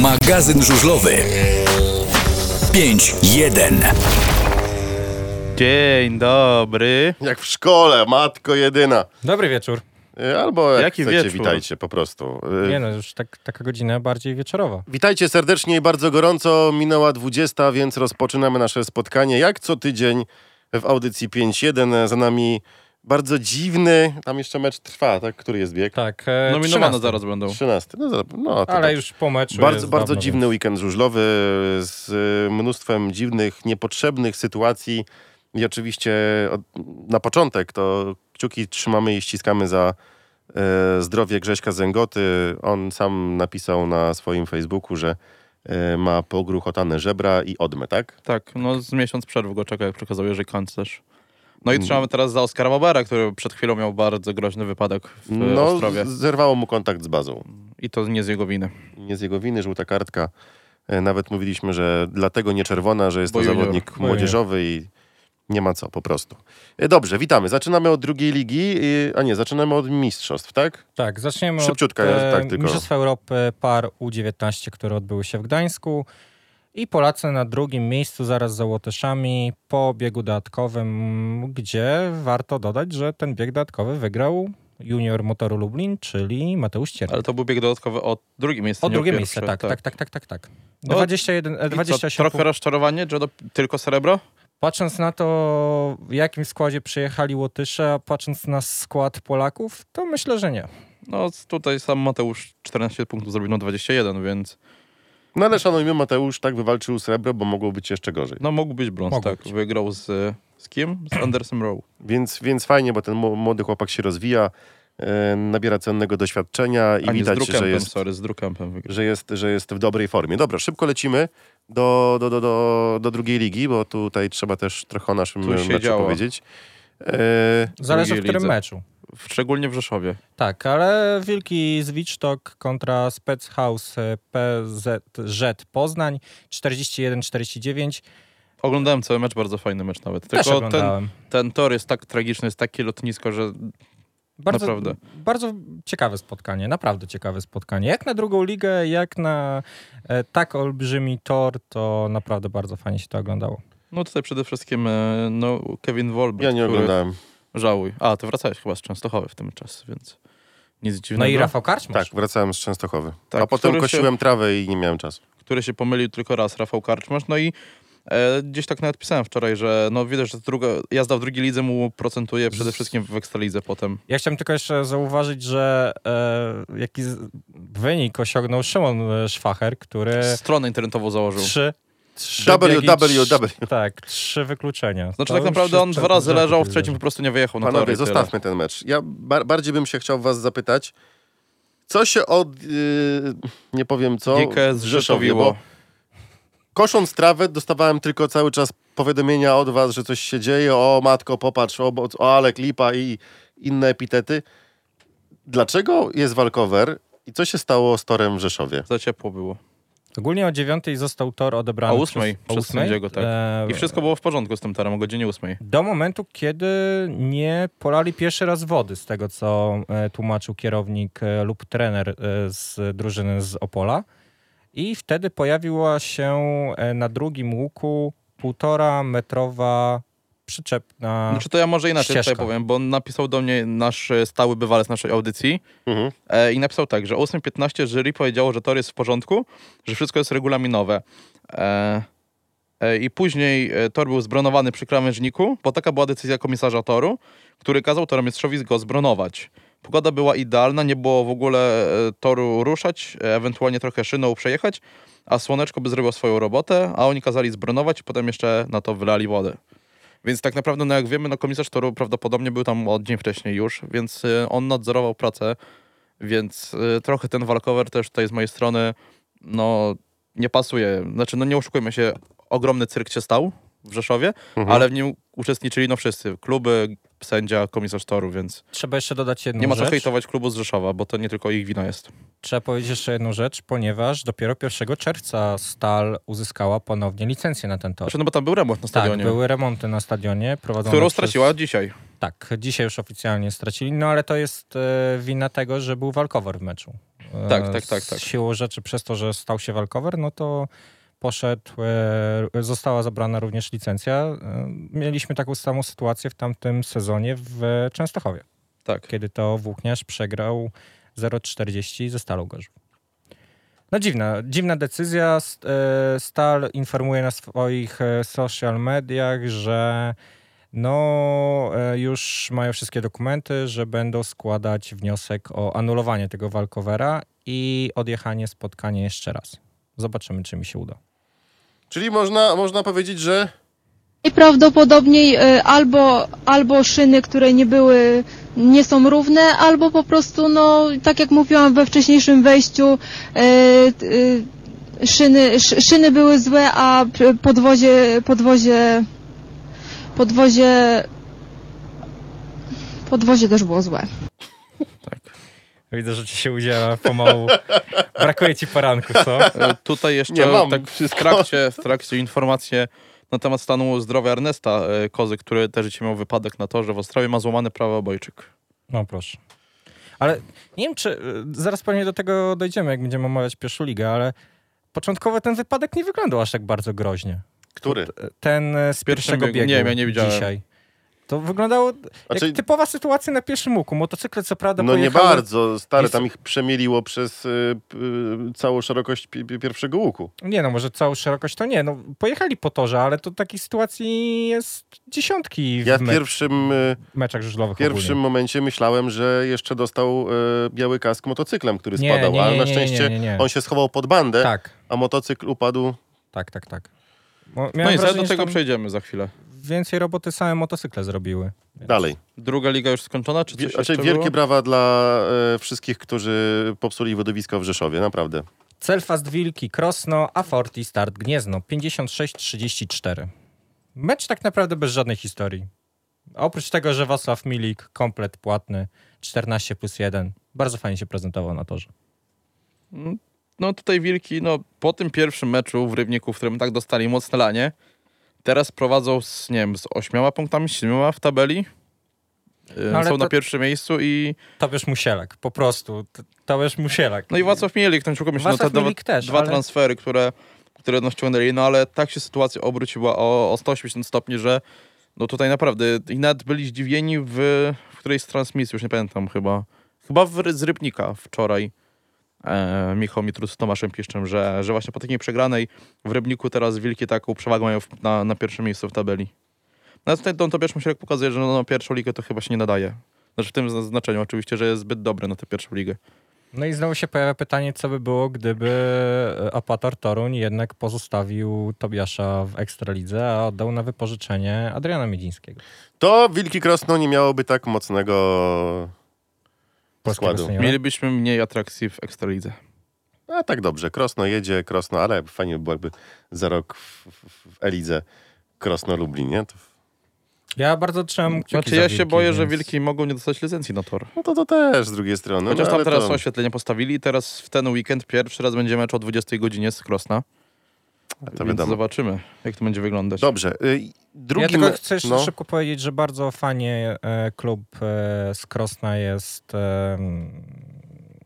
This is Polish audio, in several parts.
Magazyn żużlowy 5-1. Dzień dobry. Jak w szkole, matko jedyna. Dobry wieczór. Y, Albo jak Jaki chcecie, wieczór? witajcie po prostu. Y, Nie no, już tak, taka godzina bardziej wieczorowa. Witajcie serdecznie i bardzo gorąco. Minęła 20, więc rozpoczynamy nasze spotkanie jak co tydzień w audycji 5.1. Za nami bardzo dziwny, tam jeszcze mecz trwa, tak? Który jest bieg? Tak, e, Nominowane 13. zaraz będą. 13. No, no to Ale dobrze. już po meczu Bardzo, jest bardzo dawno, dziwny więc- weekend żużlowy z y, mnóstwem dziwnych, niepotrzebnych sytuacji. I oczywiście od, na początek to kciuki trzymamy i ściskamy za e, zdrowie Grześka Zęgoty. On sam napisał na swoim Facebooku, że e, ma pogruchotane żebra i odmę, tak? Tak, no z miesiąc przerwy go czeka, jak przekazał Jerzy Kanclerz. No i Mm. trzymamy teraz za Oskara Bobera, który przed chwilą miał bardzo groźny wypadek w No, no, Ostrowie. zerwało mu kontakt z bazą. I to nie z jego winy. Nie z jego winy, żółta kartka. E, Nawet mówiliśmy, że dlatego nie czerwona, że jest Bo to junior. zawodnik Bo młodzieżowy i nie ma co, po prostu. E, Dobrze, witamy. Zaczynamy od drugiej ligi, a nie, zaczynamy od mistrzostw, tak? Tak, zaczniemy Szybciutko, od ja e, tak tylko- Mistrzostw Europy par U19, które odbyły się w Gdańsku. I Polacy na drugim miejscu zaraz za Łotyszami po biegu dodatkowym, gdzie warto dodać, że ten bieg dodatkowy wygrał junior Motoru Lublin, czyli Mateusz Cierny. Ale to był bieg dodatkowy o drugie miejsce. O drugie miejsce, tak, tak, tak, tak, tak, tak. No, 21, e, I co, 28 trochę rozczarowanie, że tylko srebro? Patrząc na to, w jakim składzie przyjechali Łotysze, a patrząc na skład Polaków, to myślę, że nie. No tutaj sam Mateusz 14 punktów zrobił na 21, więc No ale szanujmy, Mateusz tak wywalczył srebro, bo mogło być jeszcze gorzej. no mógł być brąz, Mógł tak. być. Wygrał z, z kim? Z Andersem Rowe. Więc, więc fajnie, bo ten młody chłopak się rozwija, e, nabiera cennego doświadczenia i A widać, że jest, sorry, z że, jest, że jest w dobrej formie. Dobra, szybko lecimy do, do, do, do, do drugiej ligi, bo tutaj trzeba też trochę o naszym meczu działo. powiedzieć. E, Zależy w którym lidze. meczu. Szczególnie w Rzeszowie. Tak, ale Wilki z Wicztok kontra Spechouse e, PZZ Poznań 41-49. Oglądałem cały mecz, bardzo fajny mecz nawet. Też Tylko ten, oglądałem. ten tor jest tak tragiczny, jest takie lotnisko, że Bardzo, naprawdę. bardzo ciekawe spotkanie, naprawdę ciekawe spotkanie. Jak na drugą ligę, jak na e, tak olbrzymi tor, to naprawdę bardzo fajnie się to oglądało. no tutaj przede wszystkim e, no, Kevin Wolbert, ja nie który oglądałem. Żałuj. A, ty wracałeś chyba z Częstochowy w tym czasie, więc nic No dziwnego. i Rafał Karczmarz. Tak, wracałem z Częstochowy. Tak, a potem który się- kosiłem trawę i nie miałem czasu. Który się pomylił tylko raz, Rafał Karczmarz. No i e, gdzieś tak nawet pisałem wczoraj, że no widać, że druga, jazda w drugiej lidze mu procentuje przede wszystkim w Ekstralidze potem. Ja chciałem tylko jeszcze zauważyć, że e, jaki z- wynik osiągnął Szymon e, Szwacher, który Stronę internetową założył. trzy, trzy W, biegi, W. Tak, trzy wykluczenia. Znaczy To tak naprawdę on dwa razy leżał, w trzecim po prostu nie wyjechał na Panowie, i tyle. zostawmy ten mecz. Ja bar- bardziej bym się chciał was zapytać, co się od... Yy, nie powiem co... Zrzeszowiło. Kosząc trawę dostawałem tylko cały czas powiadomienia od was, że coś się dzieje. O matko, popatrz, o, o ale klipa i inne epitety. Dlaczego jest walkover i co się stało z torem w Rzeszowie? Za ciepło było. Ogólnie o dziewiątej został tor odebrany O ósmej, przez, o przez sędziego, tak. E, I wszystko było w porządku z tym torem o godzinie ósmej. Do momentu, kiedy nie polali pierwszy raz wody, z tego co e, tłumaczył kierownik e, lub trener z drużyny z Opola. I wtedy pojawiła się na drugim łuku półtora metrowa przyczepna. Znaczy to ja może inaczej ścieżka. tutaj powiem, bo napisał do mnie nasz e, stały bywalec naszej audycji Mhm. e, i napisał tak, że o 8.15 jury powiedziało, że tor jest w porządku, że wszystko jest regulaminowe. E, e, I później e, tor był zbronowany przy krawężniku, bo taka była decyzja komisarza toru, który kazał toromistrzowi go zbronować. Pogoda była idealna, nie było w ogóle e, toru ruszać, e, ewentualnie trochę szyną przejechać, a słoneczko by zrobiło swoją robotę, a oni kazali zbronować i potem jeszcze na to wylali wodę. Więc tak naprawdę, no jak wiemy, no komisarz toru prawdopodobnie był tam od dzień wcześniej już, więc y, on nadzorował pracę, więc y, trochę ten walkover też tutaj z mojej strony, no nie pasuje. Znaczy, no nie oszukujmy się, ogromny cyrk się stał w Rzeszowie, Mhm. ale w nim uczestniczyli no wszyscy. Kluby, sędzia, komisarz toru, więc Trzeba jeszcze dodać jedną nie ma co rzecz. hejtować klubu z Rzeszowa, bo to nie tylko ich wina jest. Trzeba powiedzieć jeszcze jedną rzecz, ponieważ dopiero 1 czerwca Stal uzyskała ponownie licencję na ten tor. Znaczy, no bo tam był remont na Tak, stadionie, były remonty na stadionie prowadzone którą przez... straciła dzisiaj. Tak, dzisiaj już oficjalnie stracili, no ale to jest e, wina tego, że był walkover w meczu. E, Tak, tak, tak, tak. Z siłą rzeczy przez to, że stał się walkover, no to poszedł, e, została zabrana również licencja. E, mieliśmy taką samą sytuację w tamtym sezonie w Częstochowie, Tak. kiedy to Włókniarz przegrał 0,40 ze Stalą Gorzów. No dziwna, dziwna decyzja. E, Stal informuje na swoich social mediach, że no już mają wszystkie dokumenty, że będą składać wniosek o anulowanie tego walkowera i odjechanie spotkania jeszcze raz. Zobaczymy, czy mi się uda. Czyli można, można powiedzieć, że Najprawdopodobniej y, albo, albo szyny, które nie były, nie są równe, albo po prostu, no, tak jak mówiłam we wcześniejszym wejściu, y, y, szyny, sz, szyny były złe, a p- podwozie, podwozie, podwozie, podwozie też było złe. Widzę, że ci się udziela pomału. Brakuje ci poranku, co? E, Tutaj jeszcze Nie, mam tak w trakcie, w trakcie informacje na temat stanu zdrowia Ernesta e, Kozy, który też dzisiaj miał wypadek na torze w Ostrawie, ma złamany prawy obojczyk. No proszę. Ale nie wiem, czy y, zaraz pewnie do tego dojdziemy, jak będziemy omawiać pierwszą ligę, ale początkowo ten wypadek nie wyglądał aż tak bardzo groźnie. który? Ten e, z pierwszego biegu- biegu nie wiem, ja nie widziałem. dzisiaj. To wyglądało Znaczy- jak typowa sytuacja na pierwszym łuku. Motocykle co prawda No nie pojechały- bardzo, stary, Jest- tam ich przemieliło przez y, y, całą szerokość pi, pi, pierwszego łuku. Nie no, może całą szerokość to nie. No, pojechali po torze, ale to takich sytuacji jest dziesiątki w Ja w me- pierwszym, y, meczach żużlowych w pierwszym ogólnie. momencie myślałem, że jeszcze dostał y, biały kask motocyklem, który Nie, spadał, nie, ale nie, na nie, szczęście nie, nie, nie. on się schował pod bandę, Tak, a motocykl upadł. tak, tak, tak. Bo No i zaraz wrażenie, do tego tam przejdziemy za chwilę. Więcej roboty same motocykle zrobiły. Dalej. Druga liga już skończona, czy coś Wie, znaczy, wielkie było? brawa dla e, wszystkich, którzy popsuli wodowisko w Rzeszowie, naprawdę. Celfast Wilki, Krosno, a Forti Start Gniezno 56-34. Mecz tak naprawdę bez żadnej historii. Oprócz tego, że Wacław Milik, komplet płatny, 14 plus 1. Bardzo fajnie się prezentował na torze. No tutaj Wilki, no po tym pierwszym meczu w Rybniku, w którym tak dostali mocne lanie, teraz prowadzą z, nie wiem, z ośmioma punktami, siedmioma w tabeli. No Są na to- pierwszym miejscu i Tobiasz Musielak, po prostu. T- Tobiasz Musielak. no i Wacław Mielik, ten człowiek myślę, no te dwa, też, dwa ale- transfery, które, które no ściągnęli, no ale tak się sytuacja obróciła o, o 180 stopni, że no tutaj naprawdę i nawet byli zdziwieni w, w którejś z transmisji, już nie pamiętam chyba, chyba w, z Rybnika wczoraj. E, Michał Mitrus z Tomaszem Piszczem, że, że właśnie po takiej przegranej w Rybniku teraz Wilki taką przewagę mają w, na, na pierwszym miejscu w tabeli. No tutaj Don Tobiasz Musielek pokazuje, że no, na pierwszą ligę to chyba się nie nadaje. Znaczy w tym znaczeniu oczywiście, że jest zbyt dobry na tę pierwszą ligę. No i znowu się pojawia pytanie, co by było, gdyby e, Apator Toruń jednak pozostawił Tobiasza w Ekstralidze, a oddał na wypożyczenie Adriana Miedzińskiego. To Wilki Krosno nie miałoby tak mocnego Polskiego składu. seniora. Mielibyśmy mniej atrakcji w Ekstralidze. A tak dobrze, Krosno jedzie, Krosno, ale fajnie by było jakby za rok w, w, w Elidze Krosno Lublin, nie? To, Ja bardzo trzymam kciuki Znaczy za ja się Wilki, boję, że więc- Wilki mogą nie dostać licencji na tor. no to, to też z drugiej strony. Chociaż no, tam teraz to, oświetlenie postawili i teraz w ten weekend pierwszy raz będzie mecz o 20 godzinie z Krosna. To Więc wiadomo. zobaczymy, jak to będzie wyglądać. Dobrze. y, Drugi Ja tylko chcę jeszcze no. szybko powiedzieć, że bardzo fajnie e, klub e, z Krosna jest e,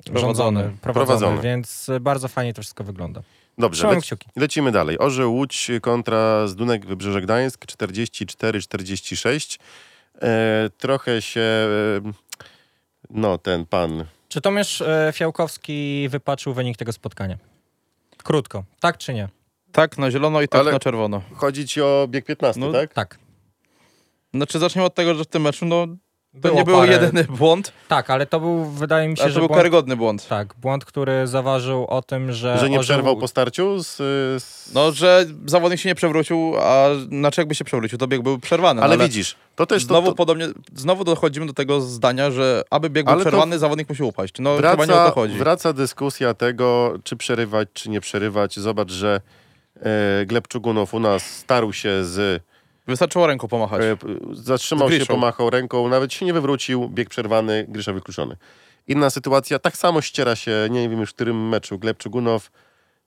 Prowadzony. rządzony, prowadzony, Prowadzony. więc bardzo fajnie to wszystko wygląda. Dobrze, lec, kciuki. lecimy dalej. Orzeł Łódź kontra Zdunek Wybrzeże Gdańsk 44-46. E, trochę się e, no ten pan Czy Tomasz e, Fiałkowski wypaczył wynik tego spotkania? Krótko, tak czy nie? Tak na zielono i tak Ale- na czerwono. chodzi ci o bieg 15, No, tak? Tak. Znaczy zaczniemy od tego, że w tym meczu no, to Było nie był parę- jedyny błąd, Tak, ale to był, wydaje mi się, a że to był błąd, karygodny błąd. tak, błąd, który zaważył o tym, że... Że nie Orzeł- przerwał po starciu z, z... No, że zawodnik się nie przewrócił, a znaczy jakby się przewrócił, to bieg był przerwany. no, ale, widzisz, to też to, Znowu to, podobnie, znowu dochodzimy do tego zdania, że aby bieg był Ale to przerwany, zawodnik musi upaść. No chyba nie o wraca, to chodzi. wraca dyskusja tego, czy przerywać, czy nie przerywać. Zobacz, że Gleb Czugunow u nas starł się z... Wystarczyło ręką pomachać. E, zatrzymał się, pomachał ręką, nawet się nie wywrócił, bieg przerwany, Grysza wykluczony. Inna sytuacja, tak samo ściera się, nie wiem już w którym meczu, Gleb Czugunow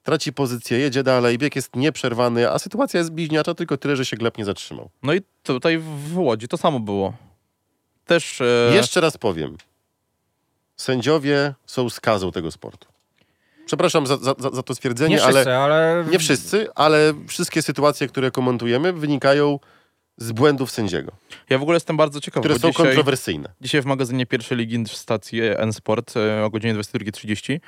traci pozycję, jedzie dalej, bieg jest nieprzerwany, a sytuacja jest bliźniacza, tylko tyle, że się Gleb nie zatrzymał. No i tutaj w Łodzi to samo było. Też... E, Jeszcze raz powiem. Sędziowie są skazą tego sportu. Przepraszam za, za, za to stwierdzenie, Nie ale wszyscy, ale... nie wszyscy, ale wszystkie sytuacje, które komentujemy, wynikają z błędów sędziego, Ja w ogóle jestem bardzo ciekaw, które bo są dzisiaj, kontrowersyjne. dzisiaj w magazynie pierwszej ligi w stacji N-Sport e, o godzinie 22.30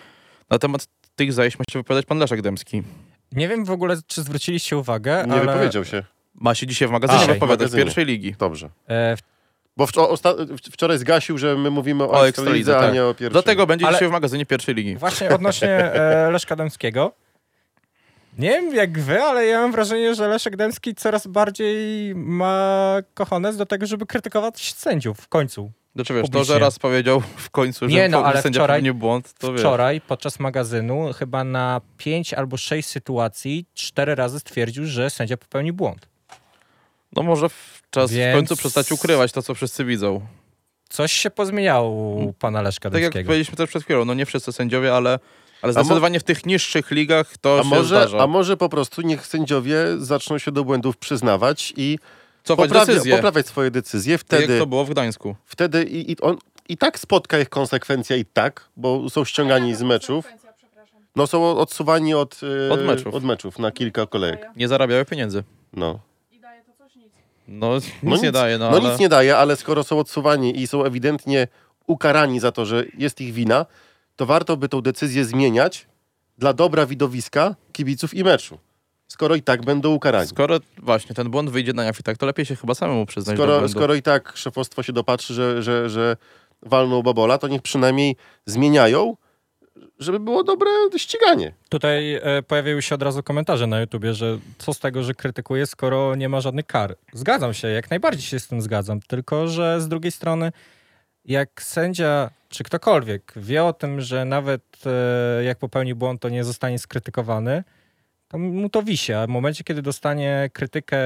na temat tych zajść ma się wypowiadać pan Leszek Dębski. Nie wiem w ogóle, czy zwróciliście uwagę, Nie ale wypowiedział się. Ma się dzisiaj w magazynie w wypowiadać z magazynie. pierwszej ligi. Dobrze. e, w- Bo wczoraj zgasił, że my mówimy o, O Ekstralidze, Ekstralidze, a tak. nie o pierwszej. Dlatego będzie Ale- dzisiaj w magazynie pierwszej ligi. właśnie odnośnie e, Leszka Dębskiego. Nie wiem jak wy, ale ja mam wrażenie, że Leszek Dębski coraz bardziej ma kochones do tego, żeby krytykować sędziów w końcu. Znaczy wiesz, to, że raz powiedział w końcu, że Nie, no, ale sędzia wczoraj- popełnił błąd, to wiesz. Wczoraj podczas magazynu chyba na pięć albo sześć sytuacji cztery razy stwierdził, że sędzia popełnił błąd. No może w czas Więc- w końcu przestać ukrywać to, co wszyscy widzą. Coś się pozmieniało u pana Leszka Tak jak powiedzieliśmy też przed chwilą, no nie wszyscy sędziowie, ale, ale zdecydowanie w tych niższych ligach to A się może, zdarza. a może po prostu niech sędziowie zaczną się do błędów przyznawać i Cofać poprawia, decyzję, poprawiać swoje decyzje. tak jak Wtedy, to było w Gdańsku. wtedy i, i, on, i tak spotka ich konsekwencja i tak, bo są ściągani z meczów. No są odsuwani od, e, Od meczów. od meczów na kilka kolejek. Nie zarabiały pieniędzy. No. No, nic No nie daje, no, no ale... nic nie daje, ale skoro są odsuwani i są ewidentnie ukarani za to, że jest ich wina, to warto by tą decyzję zmieniać dla dobra widowiska, kibiców i meczu. Skoro i tak będą ukarani. Skoro właśnie ten błąd wyjdzie na jaw i tak, to lepiej się chyba samemu przyznać Skoro, błędu. skoro i tak szefostwo się dopatrzy, że, że, że walną babola, to niech przynajmniej zmieniają, żeby było dobre ściganie. Tutaj e, pojawiły się od razu komentarze na YouTubie, że co z tego, że krytykuje, skoro nie ma żadnych kar. Zgadzam się, jak najbardziej się z tym zgadzam, tylko że z drugiej strony, jak sędzia czy ktokolwiek wie o tym, że nawet e, jak popełni błąd, to nie zostanie skrytykowany, to mu to wisi, a w momencie, kiedy dostanie krytykę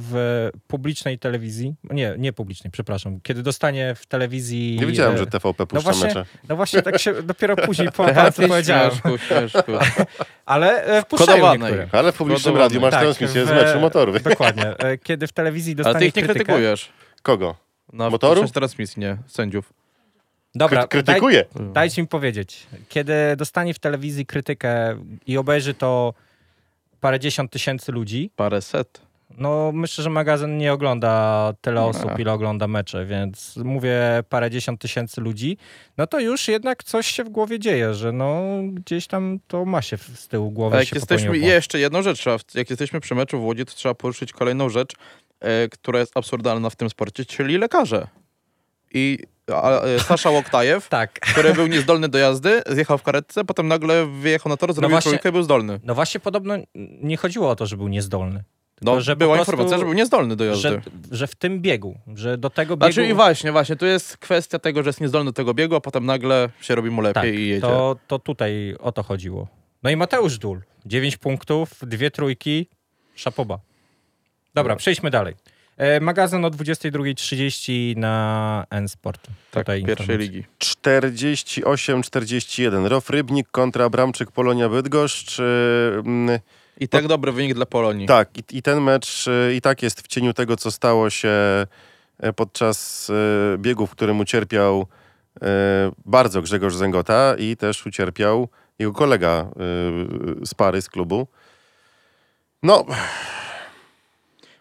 w publicznej telewizji, nie, nie publicznej, przepraszam, kiedy dostanie w telewizji... Nie wiedziałem, e, że TVP puszcza właśnie- mecze. No właśnie tak się dopiero później po palcu powiedziałem, Śmieszku, śmieszku. ale e, wpuszczają niektóre. Ale w publicznym radiu masz Tak, transmisję z w- meczu motoru. Dokładnie. E, Kiedy w telewizji dostanie Ale ty ich nie krytykę... krytykujesz. Kogo? Na Motoru? w transmisji, nie, sędziów. Dobra, Kry- krytykuję. Daj, dajcie mi powiedzieć. Kiedy dostanie w telewizji krytykę i obejrzy to parędziesiąt tysięcy ludzi, Parę set. no myślę, że magazyn nie ogląda tyle osób, ile ogląda mecze, więc mówię parędziesiąt tysięcy ludzi, no to już jednak coś się w głowie dzieje, że no gdzieś tam to ma się z tyłu głowy A jak się jesteśmy, jeszcze jedną rzecz, trzeba, jak jesteśmy przy meczu w Łodzi, to trzeba poruszyć kolejną rzecz, e, która jest absurdalna w tym sporcie, czyli lekarze. I a, e, Sasza Łoktajew, Tak. który był niezdolny do jazdy, zjechał w karetce, potem nagle wyjechał na tor, zrobił właśnie- trójkę i był zdolny. No właśnie podobno nie chodziło o to, że był niezdolny. No, że była prostu- informacja, że był niezdolny do jazdy. Że, że w tym biegu, że do tego biegu... Znaczy i właśnie, właśnie, tu jest kwestia tego, że jest niezdolny do tego biegu, a potem nagle się robi mu lepiej tak, i jedzie. to, to tutaj o to chodziło. No i Mateusz Dul. 9 punktów, dwie trójki, szapoba. Dobra, przejdźmy dalej. E, magazyn o 22.30 na N-Sport. tak, Tutaj pierwszej informacja. ligi. 48-41. Rof Rybnik kontra Bramczyk Polonia Bydgoszcz. Yy, mm, I tak dobry wynik dla Polonii. Tak, i, i ten mecz y, i tak jest w cieniu tego, co stało się podczas biegu, w którym ucierpiał bardzo Grzegorz Zęgota i też ucierpiał jego kolega z pary, z klubu. No,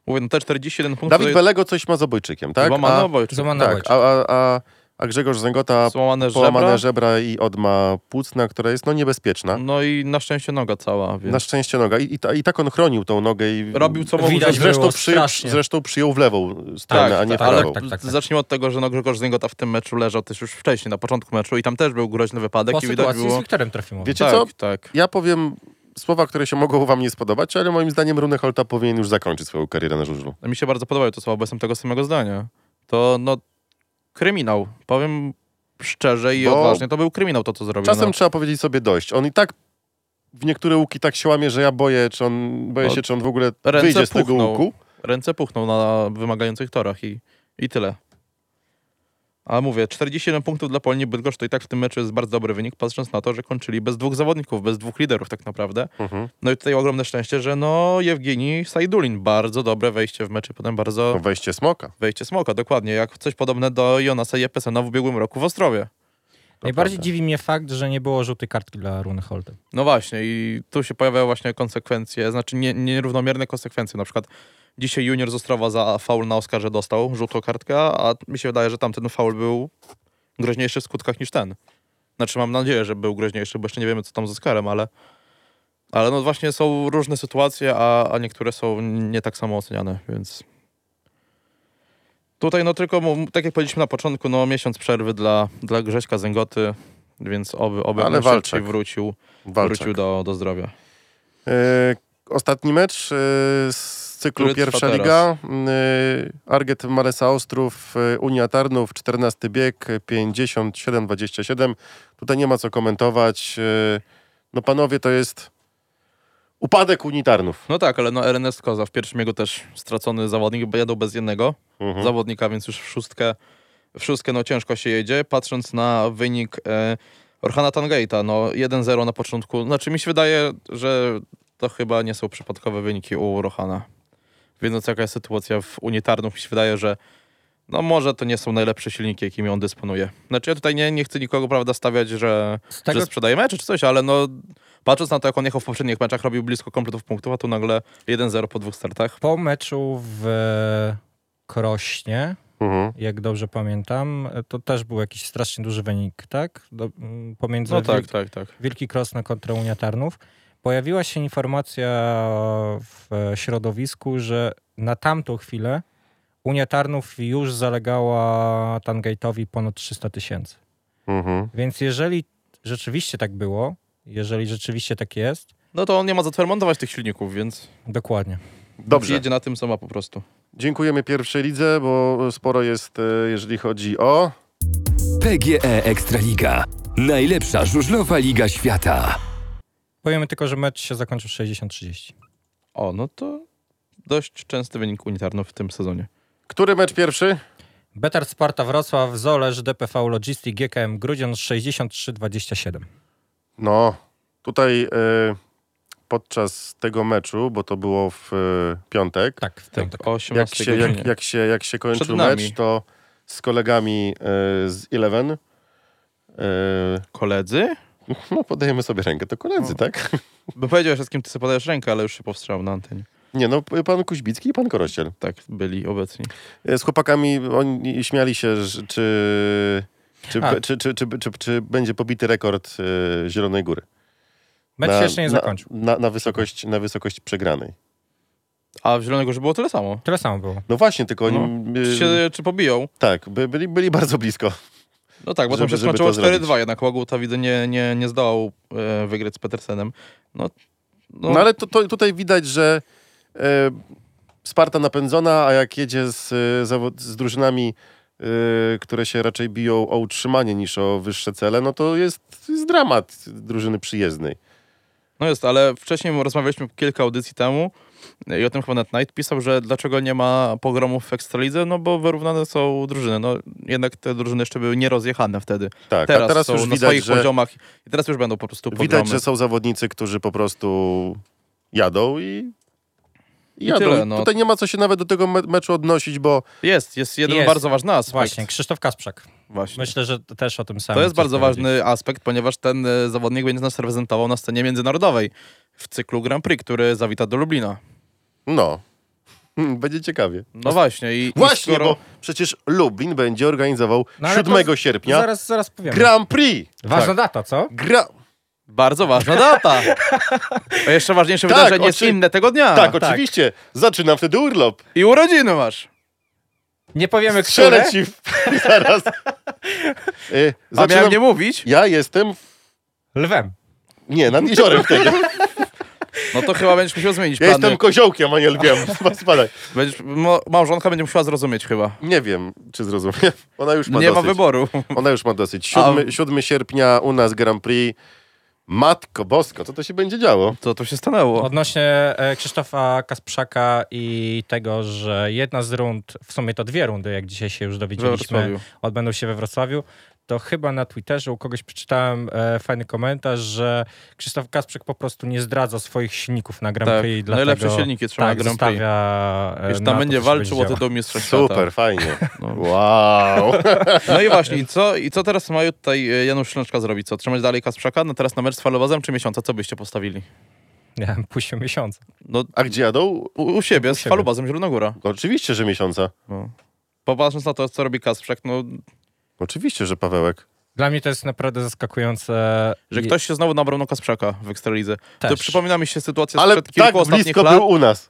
Mówię, no te 41 punktów Dawid jest Belego coś ma z obojczykiem, tak? złamany A, obojczyk. Złamany tak, a, a, a, a Grzegorz Zęgota Złamane połamane żebra. żebra i odma płucna, która jest no niebezpieczna. No i na szczęście noga cała, więc Na szczęście noga. I, i, ta, I tak on chronił tą nogę i robił co mógł. Zresztą, było przy, zresztą przyjął w lewą stronę, Tak, a nie tak, w prawą. tak, tak, tak. zacznijmy od tego, że no Grzegorz Zęgota w tym meczu leżał też już wcześniej, na początku meczu i tam też był groźny wypadek Po i widać sytuacji z było... Wiktorem Trofimowym. Wiecie tak, co? tak. Ja powiem słowa, które się mogą wam nie spodobać, ale moim zdaniem Runeholta powinien już zakończyć swoją karierę na żużlu. Mi się bardzo podobają te słowa, bo jestem tego samego zdania. To no kryminał. Powiem szczerze i Bo odważnie, to był kryminał to, co zrobił. Czasem no. trzeba powiedzieć sobie dość. On i tak w niektóre łuki tak się łamie, że ja boję, czy on, boję No, się, czy on w ogóle wyjdzie z tego puchną. łuku. Ręce puchną na wymagających torach i, i tyle. A mówię, 47 punktów dla Polonii Bydgoszcz to i tak w tym meczu jest bardzo dobry wynik, patrząc na to, że kończyli bez dwóch zawodników, bez dwóch liderów tak naprawdę. Mhm. No i tutaj ogromne szczęście, że no Jewgeni Sajdulin, bardzo dobre wejście w mecz i potem bardzo No, wejście smoka. wejście smoka, dokładnie, jak coś podobne do Jonasa Jepesena w ubiegłym roku w Ostrowie. Najbardziej prawda. dziwi mnie fakt, że nie było żółtej kartki dla Runy Holdy. No właśnie i tu się pojawiają właśnie konsekwencje, znaczy nie, nierównomierne konsekwencje. Na przykład dzisiaj junior z Ostrowa za faul na Oskarze dostał żółtą kartkę, a mi się wydaje, że tamten faul był groźniejszy w skutkach niż ten. Znaczy mam nadzieję, że był groźniejszy, bo jeszcze nie wiemy co tam z Oskarem, ale ale no właśnie są różne sytuacje, a, a niektóre są nie tak samo oceniane, więc tutaj no tylko, tak jak powiedzieliśmy na początku, no miesiąc przerwy dla, dla Grześka Zęgoty, więc oby, oby Ale walczak. wrócił Walczak. wrócił do, do zdrowia. E, ostatni mecz e, z cyklu Który Pierwsza. Liga. E, Arget Malesa Ostrów, e, Unia Tarnów, 14 bieg, 57-27. Tutaj nie ma co komentować. E, no panowie, to jest upadek Unii Tarnów. No tak, ale no Ernest Koza w pierwszym jego też stracony zawodnik, bo jadą bez jednego Mhm. zawodnika, więc już w szóstkę, w szóstkę no ciężko się jedzie. Patrząc na wynik e, Orhana Tangate'a, no 1-0 na początku, znaczy mi się wydaje, że to chyba nie są przypadkowe wyniki u Rohana. Wiedząc jaka jest sytuacja w Unii Tarnów, mi się wydaje, że no może to nie są najlepsze silniki, jakimi on dysponuje. Znaczy ja tutaj nie, nie chcę nikogo, prawda, stawiać, że, tego, że sprzedaje mecze czy coś, ale no patrząc na to, jak on jechał w poprzednich meczach, robił blisko kompletów punktów, a tu nagle 1-0 po dwóch startach. po meczu w Krośnie, Mhm. jak dobrze pamiętam, to też był jakiś strasznie duży wynik, tak? Do, m, pomiędzy No tak, Wiel- tak, tak. Wielki Krosno kontra Unia Tarnów. Pojawiła się informacja w środowisku, że na tamtą chwilę Unia Tarnów już zalegała Tangate'owi ponad 300 tysięcy. Mhm. Więc jeżeli rzeczywiście tak było, jeżeli rzeczywiście tak jest, No to on nie ma co remontować tych silników, więc dokładnie. Dobrze. jedzie na tym, co ma po prostu. Dziękujemy pierwszej lidze, bo sporo jest, e, jeżeli chodzi o... PGE Ekstraliga. Najlepsza żużlowa liga świata. Powiemy tylko, że mecz się zakończył 60-30. O, no to dość częsty wynik unitarnów w tym sezonie. Który mecz pierwszy? Betar Sparta Wrocław, Zolesz, DPV Logistic, GKM Grudziądz 63-27. No, tutaj e, podczas tego meczu, bo to było w e, piątek, Tak, w Tak, piątek. o jak 18 się, godzinie. jak, jak, się, jak się kończył mecz, to z kolegami e, z Eleven e, Koledzy? no, podajemy sobie rękę, to koledzy, O. tak? By powiedział, że z kim ty sobie podajesz rękę, ale już się powstrzymał na antenie. Nie, no pan Kuźbicki i pan Korościel. Tak, byli obecni. E, Z chłopakami oni śmiali się, że, czy, czy, czy, czy, czy, czy, czy będzie pobity rekord e, Zielonej Góry. Mecz się jeszcze nie zakończył. Na, na, na, wysokość, na wysokość przegranej. A w Zielonego Górze było tyle samo. Tyle samo było. No właśnie, tylko oni... No. e, Czy, się, czy pobiją? Tak, by, byli, byli bardzo blisko. No tak, bo tam się skończyło to zrobić. 4-2, jednak Łaguta widzę nie, nie, nie zdołał e, wygrać z Petersenem. No, No, ale to, to, tutaj widać, że e, Sparta napędzona, a jak jedzie z, e, zawod, z drużynami, e, które się raczej biją o utrzymanie niż o wyższe cele, no to jest, jest dramat drużyny przyjezdnej. No jest, ale wcześniej rozmawialiśmy kilka audycji temu i o tym chyba net Night pisał, że dlaczego nie ma pogromów w Ekstralidze, no bo wyrównane są drużyny. No jednak te drużyny jeszcze były nierozjechane wtedy. Tak, Teraz, a teraz są już na widać, swoich że, poziomach i teraz już będą po prostu pogromy. widać, że są zawodnicy, którzy po prostu jadą i, i tyle, no. Tutaj nie ma co się nawet do tego me meczu odnosić, bo Jest, jest jeden Jest. bardzo ważny aspekt. Właśnie, Krzysztof Kasprzak. Właśnie. Myślę, że też o tym samym. To jest bardzo powiedzieć. ważny aspekt, ponieważ ten e, zawodnik będzie nas reprezentował na scenie międzynarodowej w cyklu Grand Prix, który zawita do Lublina. no, będzie ciekawie. No właśnie. I, Właśnie, i skoro... bo przecież Lublin będzie organizował No ale 7 to sierpnia Zaraz, zaraz powiemy. Grand Prix. Ważna tak. data, co? Gra... Bardzo ważna data. A jeszcze ważniejsze Tak, wydarzenie jest oczy- inne tego dnia. Tak, oczywiście. Zaczynam wtedy urlop. I urodziny masz. Nie powiemy, Strzelę które. ci w... zaraz. Y, A miałem nie mówić? Ja jestem... Lwem. Nie, nad jeziorem wtedy. No to chyba będziesz musiał zmienić Ja plany. jestem koziołkiem, a nie lwiem. Spadaj. Będziesz, mo, małżonka będzie musiała zrozumieć chyba. Nie wiem, czy zrozumie. Ona już ma nie ma dosyć. wyboru. Ona już ma dosyć. 7, A- 7 sierpnia u nas Grand Prix. Matko bosko, co to się będzie działo? Co to się stanęło? Odnośnie e, Krzysztofa Kasprzaka i tego, że jedna z rund, w sumie to dwie rundy, jak dzisiaj się już dowiedzieliśmy, odbędą się we Wrocławiu, to chyba na Twitterze u kogoś przeczytałem e, fajny komentarz, że Krzysztof Kasprzak po prostu nie zdradza swoich silników na Grand Tak, Prix. dlatego, najlepsze silniki trzyma tak, na Grand Prix. zostawia, e, Już na tam to, będzie się walczył o tytuł mistrza świata. Super, fajnie. No. Wow. No i właśnie, i co, i co teraz mają tutaj e, Janusz Szlęczka zrobić? Co, trzymać dalej Kasprzaka? No teraz na mecz z Falowazem czy miesiąca? Co byście postawili? Nie wiem, puścił miesiąc. No A gdzie jadą? u, u siebie, z siebie. Falowazem Zielonogóra. Oczywiście, że miesiąca. No. Popatrząc na to, co robi Kasprzak, no, Oczywiście, że Pawełek. Dla mnie to jest naprawdę zaskakujące. że I- ktoś się znowu nabrał na Kasprzaka w Ekstralidze. To Też. przypomina mi się sytuacja Ale sprzed kilku tak ostatnich blisko lat. był u nas.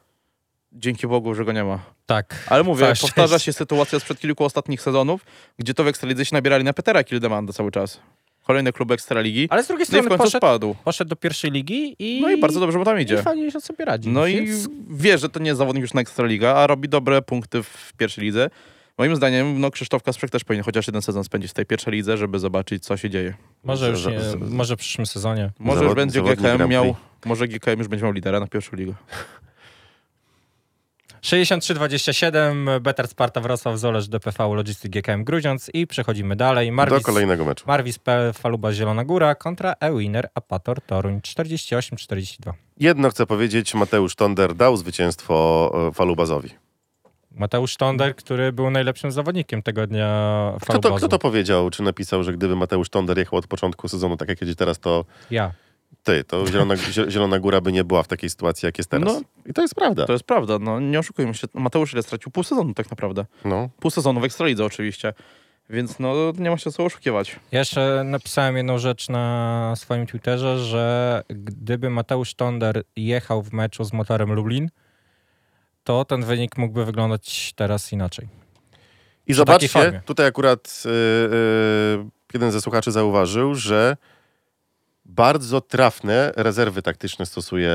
Dzięki Bogu, że go nie ma. Tak. Ale mówię, Całe powtarza szczęście. się sytuacja sprzed kilku ostatnich sezonów, gdzie to w Ekstralidze się nabierali na Petera Kildemanda cały czas. Kolejny klub Ekstraligi. Ale z drugiej No i w strony końcu poszedł, spadł. poszedł do pierwszej ligi i, No i bardzo dobrze mu tam i idzie. fajnie się sobie radzi. No i Więc wie, że to nie jest zawodnik już na Ekstraliga, a robi dobre punkty w pierwszej lidze. Moim zdaniem, no Krzysztof Kasprzak też powinien chociaż jeden sezon spędzić w tej pierwszej lidze, żeby zobaczyć, co się dzieje. może już nie, może w przyszłym sezonie. Może Zawod- już będzie GKM miał, może GKM już będzie miał lidera na pierwszą ligę. 63-27, Better Sparta Wrocław, Zolesz, DPV, Logistic GKM Grudziądz i przechodzimy dalej. Marwis, Do kolejnego meczu. Marwis P. Faluba Zielona Góra kontra Ewiner Apator Toruń 48-42. Jedno chcę powiedzieć, Mateusz Tonder dał zwycięstwo e, Falubazowi. Mateusz Tonder, który był najlepszym zawodnikiem tego dnia Kto Falubazu. to, kto to powiedział, czy napisał, że gdyby Mateusz Tonder jechał od początku sezonu, tak jak jedzie teraz, to Ja. ty, to Zielona, Zie- Zielona Góra by nie była w takiej sytuacji, jak jest teraz. No. I to jest prawda. To jest prawda, no nie oszukujmy się. Mateusz ile stracił? Pół sezonu tak naprawdę. No. Pół sezonu w Ekstralidze oczywiście. Więc no nie ma się co oszukiwać. Ja jeszcze napisałem jedną rzecz na swoim Twitterze, że gdyby Mateusz Tonder jechał w meczu z motorem Lublin, to ten wynik mógłby wyglądać teraz inaczej. I zobaczcie, tutaj akurat y, y, jeden ze słuchaczy zauważył, że bardzo trafne rezerwy taktyczne stosuje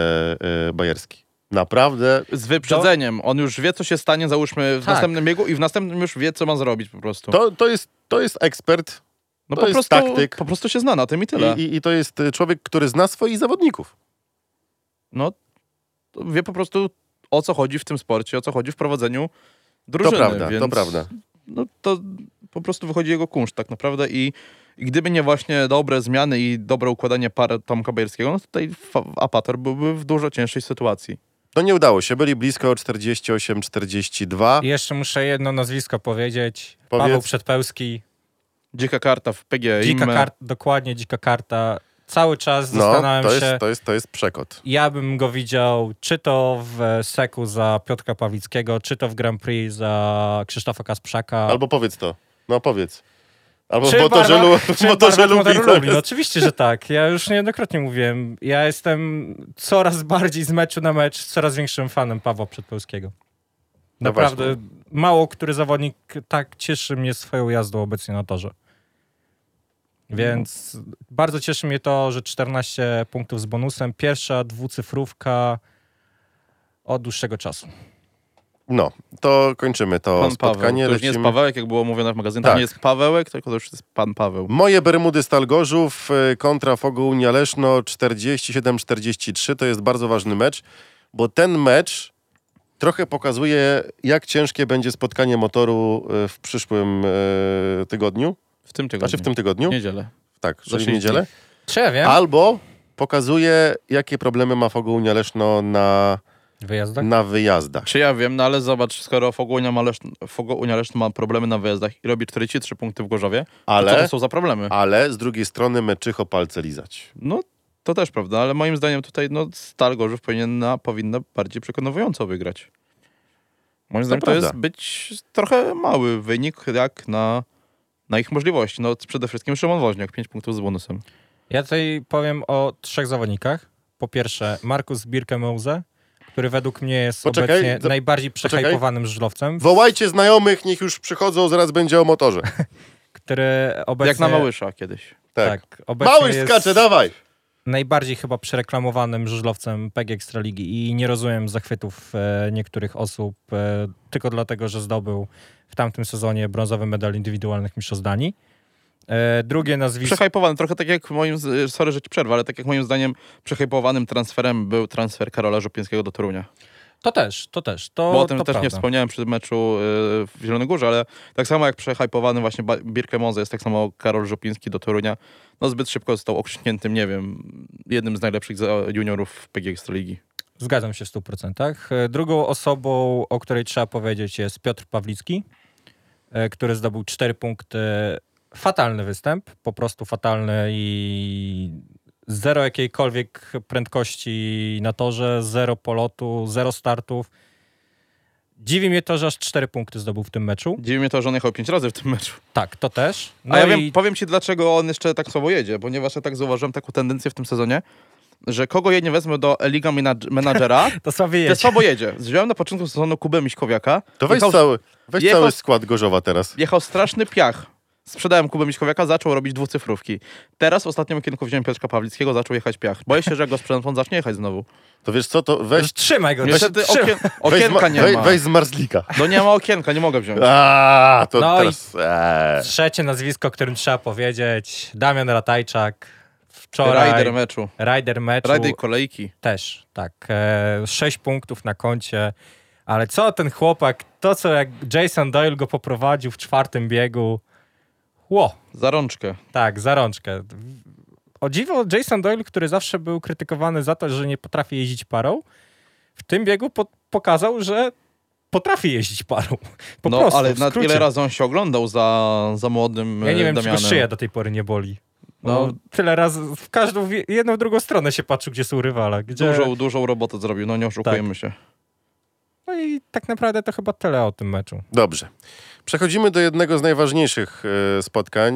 y, Bajerski. Naprawdę Z wyprzedzeniem. On już wie, co się stanie, załóżmy, w Tak. następnym biegu i w następnym już wie, co ma zrobić po prostu. to, to, jest, to jest ekspert no to po jest prostu, taktyk. po prostu się zna na tym i tyle. i, i, i to jest y, człowiek, który zna swoich zawodników. No, to wie po prostu o co chodzi w tym sporcie, o co chodzi w prowadzeniu drużyny. to prawda, więc, to prawda. No to po prostu wychodzi jego kunszt tak naprawdę i, i gdyby nie właśnie dobre zmiany i dobre układanie par Tomka Bajerskiego, no to tutaj Apator byłby w dużo cięższej sytuacji. To nie udało się, byli blisko 48-42. I jeszcze muszę jedno nazwisko powiedzieć. Powiedz. Paweł Przedpełski. Dzika karta w PG Dzika karta, dokładnie dzika karta. Cały czas No, zastanawiam to się, jest, to, jest, to jest przekot. ja bym go widział czy to w Seku za Piotrka Pawlickiego, czy to w Grand Prix za Krzysztofa Kasprzaka. Albo powiedz to. No powiedz. Albo Czy w motorze, barwa- lu- czy motorze motoru Lublin? No, Oczywiście, że tak. Ja już niejednokrotnie mówiłem. Ja jestem coraz bardziej z meczu na mecz coraz większym fanem Pawła Przedpełskiego. No Naprawdę mało który zawodnik tak cieszy mnie swoją jazdą obecnie na torze. Więc bardzo cieszy mnie to, że 14 punktów z bonusem. Pierwsza dwucyfrówka od dłuższego czasu. No, to kończymy to Pan Paweł. spotkanie. To już nie jest. Pawełek, jak było mówione w magazynie. Tak. To nie jest Pawełek, tylko to już jest Pan Paweł. Moje Bermudy Stal Gorzów y, kontra Fogo Unia Leszno 47-43 to jest bardzo ważny mecz, bo ten mecz trochę pokazuje, jak ciężkie będzie spotkanie motoru y, w przyszłym y, tygodniu. W tym tygodniu. Znaczy w tym tygodniu? W niedzielę. Tak, czyli w niedzielę. Czy ja wiem? Albo pokazuje, jakie problemy ma Fogo Unia Leszno na, Wyjazdach? na wyjazdach. Czy ja wiem, no ale zobacz, skoro Fogo Unia, ma Leszno, Fogo Unia Leszno ma problemy na wyjazdach i robi 43 punkty w Gorzowie, to co Ale, to są za problemy? ale z drugiej strony meczycho palce lizać. No, to też prawda, ale moim zdaniem tutaj no, Stal Gorzów powinna, powinna bardziej przekonująco wygrać. Moim zdaniem to, prawda. jest być trochę mały wynik jak na, na ich możliwości. No przede wszystkim Szymon Woźniak, 5 punktów z bonusem. Ja tutaj powiem o trzech zawodnikach. Po pierwsze, Markus Birkemose, który według mnie jest Poczekaj, obecnie za- najbardziej poczekaj. przehypowanym żużlowcem, Wołajcie znajomych, niech już przychodzą, zaraz będzie o motorze. który obecnie... Jak na Małysza kiedyś. Tak. Tak, obecnie Mały jest skacze, dawaj! najbardziej chyba przereklamowanym żużlowcem PG Ekstraligi i nie rozumiem zachwytów e, niektórych osób e, tylko dlatego, że zdobył w tamtym sezonie brązowy medal indywidualnych mistrzostw Danii. E, drugie nazwisko... Przehajpowany, trochę tak jak moim, z- sorry, że ci przerwę, ale tak jak moim zdaniem przehajpowanym transferem był transfer Karola Żupińskiego do Torunia. To też, to też. To, Bo o tym też nie prawda. wspomniałem przy meczu y, w Zielonej Górze, ale tak samo jak przehajpowany właśnie Birke Moze jest tak samo Karol Żupiński do Torunia. No zbyt szybko został okrzykniętym, nie wiem, jednym z najlepszych juniorów w PG Ekstraligi. Zgadzam się w 100%. E, Drugą osobą, o której trzeba powiedzieć, jest Piotr Pawlicki, e, który zdobył 4 punkty. Fatalny występ, po prostu fatalny i zero jakiejkolwiek prędkości na torze, zero polotu, zero startów. Dziwi mnie to, że aż 4 punkty zdobył w tym meczu. Dziwi mnie to, że on jechał pięć razy w tym meczu. Tak, to też. No A ja i wiem, powiem ci, dlaczego on jeszcze tak słabo jedzie, ponieważ ja tak zauważyłem taką tendencję w tym sezonie, że kogo je nie wezmę do Liga Menadż- Menadżera, to słaby to jedzie. słabo jedzie. Wziąłem na początku sezonu Kubę Miśkowiaka. To weź, jechał, cały, weź jechał- cały skład Gorzowa teraz. jechał straszny piach. Sprzedałem Kubę Miśkowiaka, zaczął robić dwucyfrówki. Teraz w ostatnim okienku wziąłem Piotrka Pawlickiego, zaczął jechać piach. Boję się, że jak go sprzedam, to on zacznie jechać znowu. To wiesz co, to weź, Trzymaj go. Niestety trzymaj. okien, okienka nie ma. weź z Marzlika. No nie ma okienka, nie mogę wziąć. A, to No teraz... Eee. Trzecie nazwisko, o którym trzeba powiedzieć. Damian Ratajczak. Wczoraj. Rider meczu. Rider meczu. Rider kolejki. Też, tak. E, sześć punktów na koncie. Ale co ten chłopak, to co jak Jason Doyle go poprowadził w czwartym biegu. Ło, Za rączkę. tak, za rączkę. O dziwo, Jason Doyle, który zawsze był krytykowany za to, że nie potrafi jeździć parą, w tym biegu po pokazał, że potrafi jeździć parą. Po no prostu, ale ile razy on się oglądał za, za młodym Ja nie e, wiem, czy go szyja do tej pory nie boli. No, No. tyle razy, w każdą, w jedną, w drugą stronę się patrzył, gdzie są rywale. Gdzie... Dużą, dużą robotę zrobił, no nie oszukujemy Tak. się. No i tak naprawdę to chyba tyle o tym meczu. Dobrze. Przechodzimy do jednego z najważniejszych e, spotkań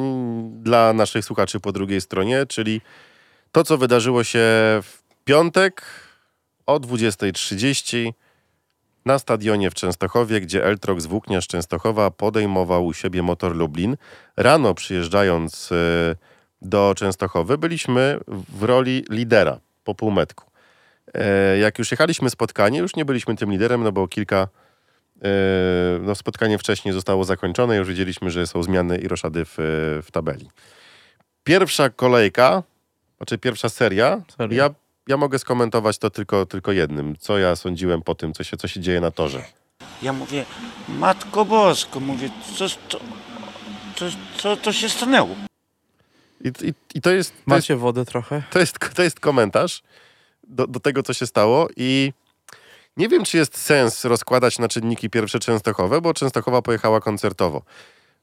dla naszych słuchaczy po drugiej stronie, czyli to, co wydarzyło się w piątek o 20.30 na stadionie w Częstochowie, gdzie Eltrox Włókniarz Częstochowa podejmował u siebie motor Lublin. Rano przyjeżdżając e, do Częstochowy byliśmy w roli lidera po półmetku. E, Jak już jechaliśmy spotkanie, już nie byliśmy tym liderem, no bo kilka E, no, spotkanie wcześniej zostało zakończone, już wiedzieliśmy, że są zmiany i roszady w, w tabeli. Pierwsza kolejka, znaczy pierwsza seria, Seria. ja, ja mogę skomentować to tylko, tylko jednym, co ja sądziłem po tym, co się, co się dzieje na torze. Ja mówię, Matko Bosko, mówię, co, co, co, co to się stanęło? I, i, i to, jest, to, jest, Macie wody trochę? to, jest, to jest komentarz do, do tego, co się stało i nie wiem, czy jest sens rozkładać na czynniki pierwsze Częstochowe, bo Częstochowa pojechała koncertowo.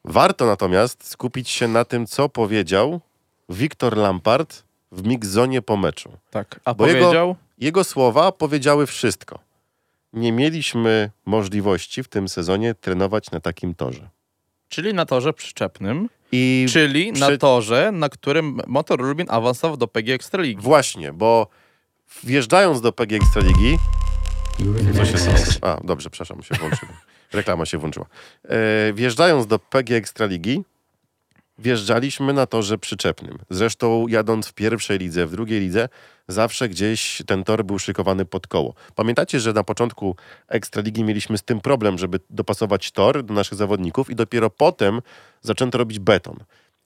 Warto natomiast skupić się na tym, co powiedział Wiktor Lampard w mixzonie po meczu. Tak. A Bo jego- powiedział? Jego słowa powiedziały wszystko. Nie mieliśmy możliwości w tym sezonie trenować na takim torze. Czyli na torze przyczepnym, I czyli na przy- torze, na którym Motor Lublin awansował do PG Ekstraligi. właśnie, bo wjeżdżając do PG Ekstraligi... Co się stało? A, dobrze, przepraszam, się włączyło. Reklama się włączyła. E, wjeżdżając do PG Ekstraligi, wjeżdżaliśmy na torze przyczepnym. Zresztą jadąc w pierwszej lidze, w drugiej lidze, zawsze gdzieś ten tor był szykowany pod koło. Pamiętacie, że na początku Ekstraligi mieliśmy z tym problem, żeby dopasować tor do naszych zawodników i dopiero potem zaczęto robić beton.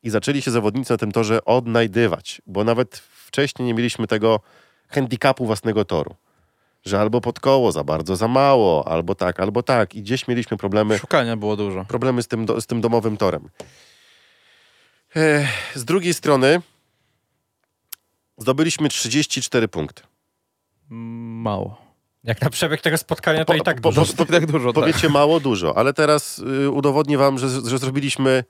I zaczęli się zawodnicy na tym torze odnajdywać, bo nawet wcześniej nie mieliśmy tego handicapu własnego toru. Że albo pod koło za bardzo, za mało, albo tak, albo tak. I gdzieś mieliśmy problemy Szukania było dużo. problemy z tym, do, z tym domowym torem. Z drugiej strony zdobyliśmy 34 punkty. Mało. Jak na przebieg tego spotkania, to Po- i tak po- dużo. po- tak dużo, tak. Powiecie mało, dużo, ale teraz y, udowodnię wam, że, że zrobiliśmy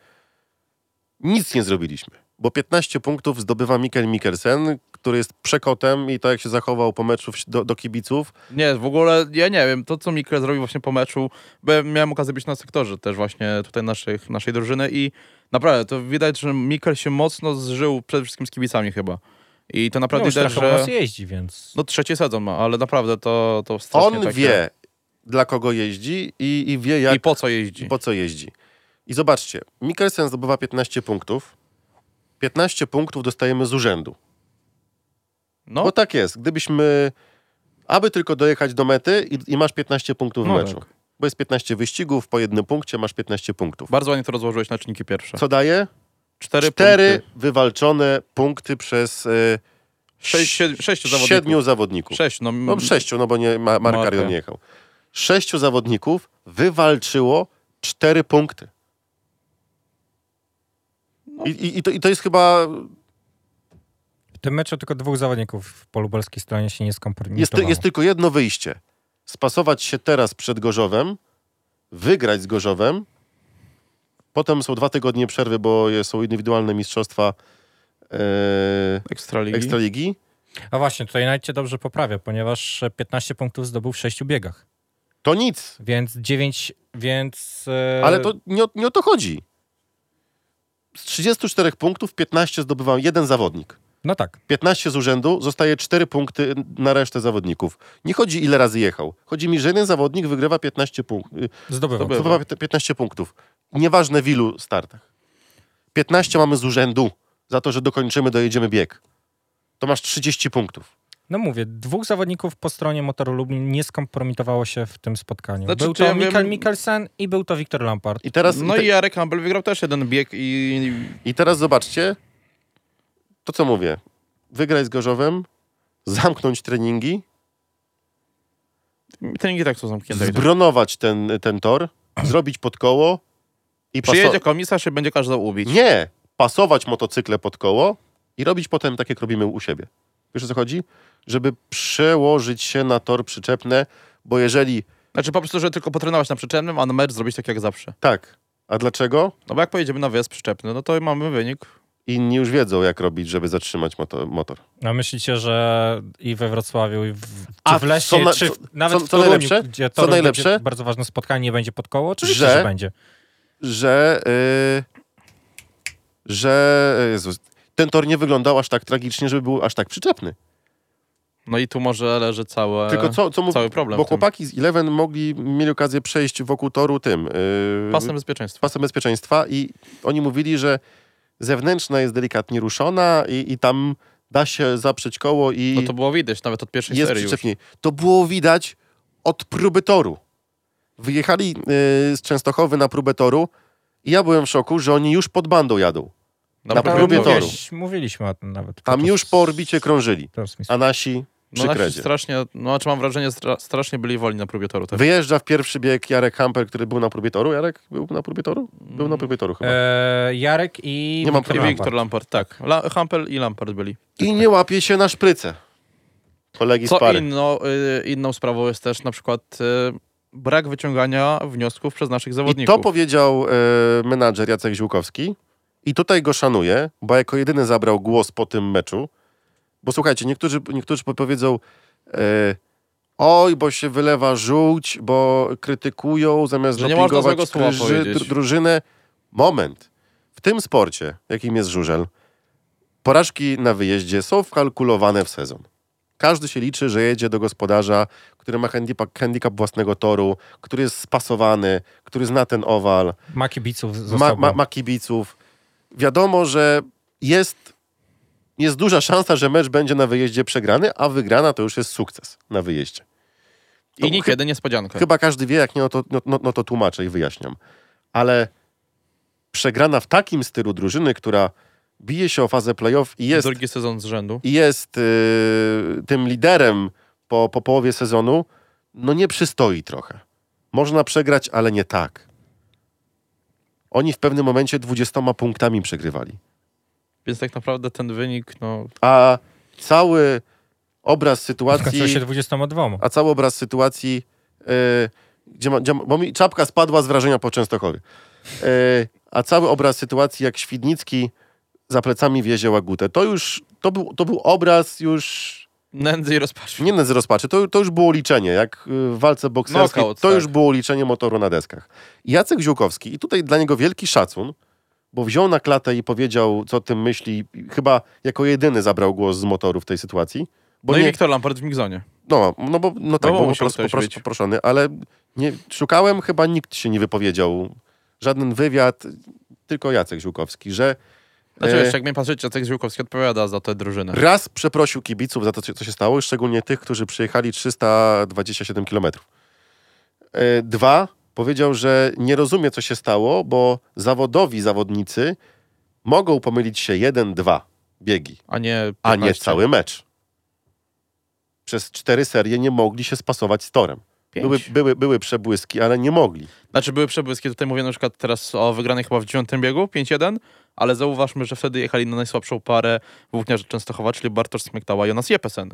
nic nie zrobiliśmy. Bo 15 punktów zdobywa Mikkel Mikkelsen, który jest przekotem i to jak się zachował po meczu do, do kibiców. Nie, w ogóle ja nie wiem, to co Mikkel zrobił właśnie po meczu, bo ja miałem okazję być na sektorze też właśnie tutaj naszych, naszej drużyny i naprawdę to widać, że Mikkel się mocno zżył przede wszystkim z kibicami chyba. I to No, naprawdę już widać, że... nas jeździ, więc... No trzeci sezon ma, ale naprawdę to, to strasznie On takie... wie, dla kogo jeździ i, i wie, jak I po co jeździ. po co jeździ. I zobaczcie, Mikkelsen zdobywa 15 punktów. 15 punktów dostajemy z urzędu. No, Bo tak jest. Gdybyśmy, aby tylko dojechać do mety i, i masz 15 punktów w No meczu. tak. Bo jest 15 wyścigów, po jednym punkcie masz 15 punktów. bardzo ładnie to rozłożyłeś na czynniki pierwsze. Co daje? Cztery, Cztery punkty. wywalczone punkty przez e, Sześć, siedmiu, sześciu zawodników. siedmiu zawodników. Sześć, no, No sześciu, no bo nie, ma, Mark Marka. Arion nie jechał. Sześciu zawodników wywalczyło cztery punkty. I, i, i, to, I to jest chyba... W tym meczu tylko dwóch zawodników po lubelskiej stronie się nie Jest, skompromitowało. jest tylko jedno wyjście. Spasować się teraz przed Gorzowem, wygrać z Gorzowem, potem są dwa tygodnie przerwy, bo są indywidualne mistrzostwa e, Ekstraligi. Ekstraligi. A właśnie, tutaj cię dobrze poprawia, ponieważ 15 punktów zdobył w sześciu biegach. To nic, Więc 9, więc... e, ale to nie, nie o to chodzi. Z 34 punktów 15 zdobywał jeden zawodnik. No tak. 15 z urzędu, zostaje 4 punkty na resztę zawodników. Nie chodzi ile razy jechał. Chodzi mi, że jeden zawodnik wygrywa 15 punktów. Zdobywał. Zdobywa pięt- 15 punktów. Nieważne w ilu startach. 15 mamy z urzędu za to, że dokończymy, dojedziemy bieg. To masz 30 punktów. No mówię, dwóch zawodników po stronie Motoru Lublin nie skompromitowało się w tym spotkaniu. Znaczy, był to ja Mikael wiem- Mikkelsen i był to Wiktor Lampard. I teraz, No i, te, i Jarek Campbell wygrał też jeden bieg i i teraz zobaczcie, to co mówię. Wygrać z Gorzowem, zamknąć treningi, treningi tak są zamknięte. zbronować ten, ten tor, zrobić pod koło i Przyjedzie komisarz i będzie każdy ubić. Nie! Pasować motocykle pod koło i robić potem tak, jak robimy u siebie. Wiesz o co chodzi? Żeby przełożyć się na tor przyczepne, bo jeżeli Znaczy po prostu, że tylko potrenować na przyczepnym, a na mecz zrobić tak jak zawsze. tak, a dlaczego? No bo jak pojedziemy na wyjazd przyczepny, no to mamy wynik. Inni już wiedzą, jak robić, żeby zatrzymać moto, motor. A myślicie, że i we Wrocławiu, i w, czy A w Lesie, co na- czy w, co- nawet co- w co Toruniu, najlepsze? gdzie Co to najlepsze? będzie bardzo ważne spotkanie, nie będzie pod koło? Oczywiście, Że- że, będzie. Że, yy, że Jezus, ten tor nie wyglądał aż tak tragicznie, żeby był aż tak przyczepny. No i tu może leży całe, Tylko co, co mów, cały problem. bo chłopaki z Eleven mogli, mieli okazję przejść wokół toru tym yy, Pasem bezpieczeństwa. pasem bezpieczeństwa i oni mówili, że zewnętrzna jest delikatnie ruszona i, i tam da się zaprzeć koło i No to było widać nawet od pierwszej jest serii już. To było widać od próby toru. Wyjechali yy, z Częstochowy na próbę toru i ja byłem w szoku, że oni już pod bandą jadą. Na na próbie toru. Mówiliśmy o tym nawet. Tam już po orbicie krążyli, a nasi No nasi strasznie, no znaczy mam wrażenie, stra, strasznie byli wolni na próbie toru. Też. Wyjeżdża w pierwszy bieg Jarek Hamper, który był na próbie toru. Jarek był na próbie toru? Był na próbie toru chyba. E, Jarek i Nie mam Wiktor I Lampard. Wiktor Lampard, tak. La, Hampel i Lampard byli. I nie łapie się na szprycę. Kolegi z Co pary. inno, y, inną sprawą jest też na przykład y, brak wyciągania wniosków przez naszych I zawodników. to powiedział e, menadżer Jacek Ziółkowski. I tutaj go szanuję, bo jako jedyny zabrał głos po tym meczu. Bo słuchajcie, niektórzy, niektórzy powiedzą e, oj, bo się wylewa żółć, bo krytykują zamiast Że dopingować drużynę. Moment. W tym sporcie, jakim jest żużel, porażki na wyjeździe są wkalkulowane w sezon. Każdy się liczy, że jedzie do gospodarza, który ma handicap, handicap własnego toru, który jest spasowany, który zna ten owal, Ma kibiców ma, ma, ma kibiców. Wiadomo, że jest, jest duża szansa, że mecz będzie na wyjeździe przegrany, a wygrana to już jest sukces na wyjeździe. To I niekiedy niespodzianka. Chyba każdy wie, jak nie, no to, no, no, no to tłumaczę i wyjaśniam. Ale przegrana w takim stylu drużyny, która bije się o fazę playoff i jest, Drugi sezon z rzędu. i jest yy, tym liderem po, po połowie sezonu, no nie przystoi trochę. Można przegrać, ale nie tak. Oni w pewnym momencie 20 punktami przegrywali. Więc tak naprawdę ten wynik, no A cały obraz Skończyło sytuacji... się 22. a cały obraz sytuacji, yy, gdzie, ma, gdzie ma, bo mi czapka spadła z wrażenia po Częstochowie. Yy, a cały obraz sytuacji, jak Świdnicki za plecami wiezie Łagutę, to już, to był, to był obraz już, nędzy i rozpaczy. nie z rozpaczy, to, to już było liczenie, jak w walce bokserskiej, Knockout, to tak. już było liczenie motoru na deskach. Jacek Ziółkowski, i tutaj dla niego wielki szacun, bo wziął na klatę i powiedział, co o tym myśli, chyba jako jedyny zabrał głos z motoru w tej sytuacji. No nie, i Wiktor Lampard w Migzonie. no, no bo no tak, bo bo po musiał prostu popros- poproszony, ale nie, szukałem, chyba nikt się nie wypowiedział. Żaden wywiad, tylko Jacek Ziółkowski, że Znaczy, E, jeszcze jak mnie patrzeć, Jacek Ziółkowski odpowiada za tę drużynę. raz przeprosił kibiców za to, co co się stało, szczególnie tych, którzy przyjechali 327 kilometrów. E, Dwa, powiedział, że nie rozumie, co się stało, bo zawodowi zawodnicy mogą pomylić się jeden, dwa biegi, A nie a nie 15. cały mecz. Przez cztery serie nie mogli się spasować z torem. Pięć. Były, były, były przebłyski, ale nie mogli. Znaczy były przebłyski, tutaj mówię na przykład teraz o wygranej chyba w dziewiątym biegu, 5-1, ale zauważmy, że wtedy jechali na najsłabszą parę włókniarzy Częstochowa, czyli Bartosz Smektała i Jonas Jepesen.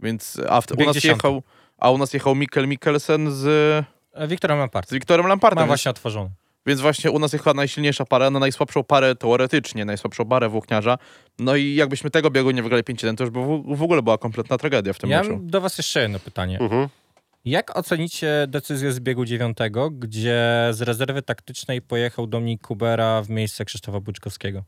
Więc, a w, u nas jechał, a u nas jechał Mikkel Mikkelsen z, Wiktorem Lampard. z Wiktorem Lampardem. Ma Więc, właśnie otworzony. więc właśnie u nas jechała najsilniejsza para, na najsłabszą parę teoretycznie, najsłabszą parę włókniarza. No i jakbyśmy tego biegu nie wygrali 5-1, to już by w, ogóle była kompletna tragedia w tym Ja meczu. mam do was jeszcze jedno pytanie. Mhm. Jak ocenicie decyzję z biegu dziewiątego, gdzie z rezerwy taktycznej pojechał Dominik Kubera w miejsce Krzysztofa Buczkowskiego?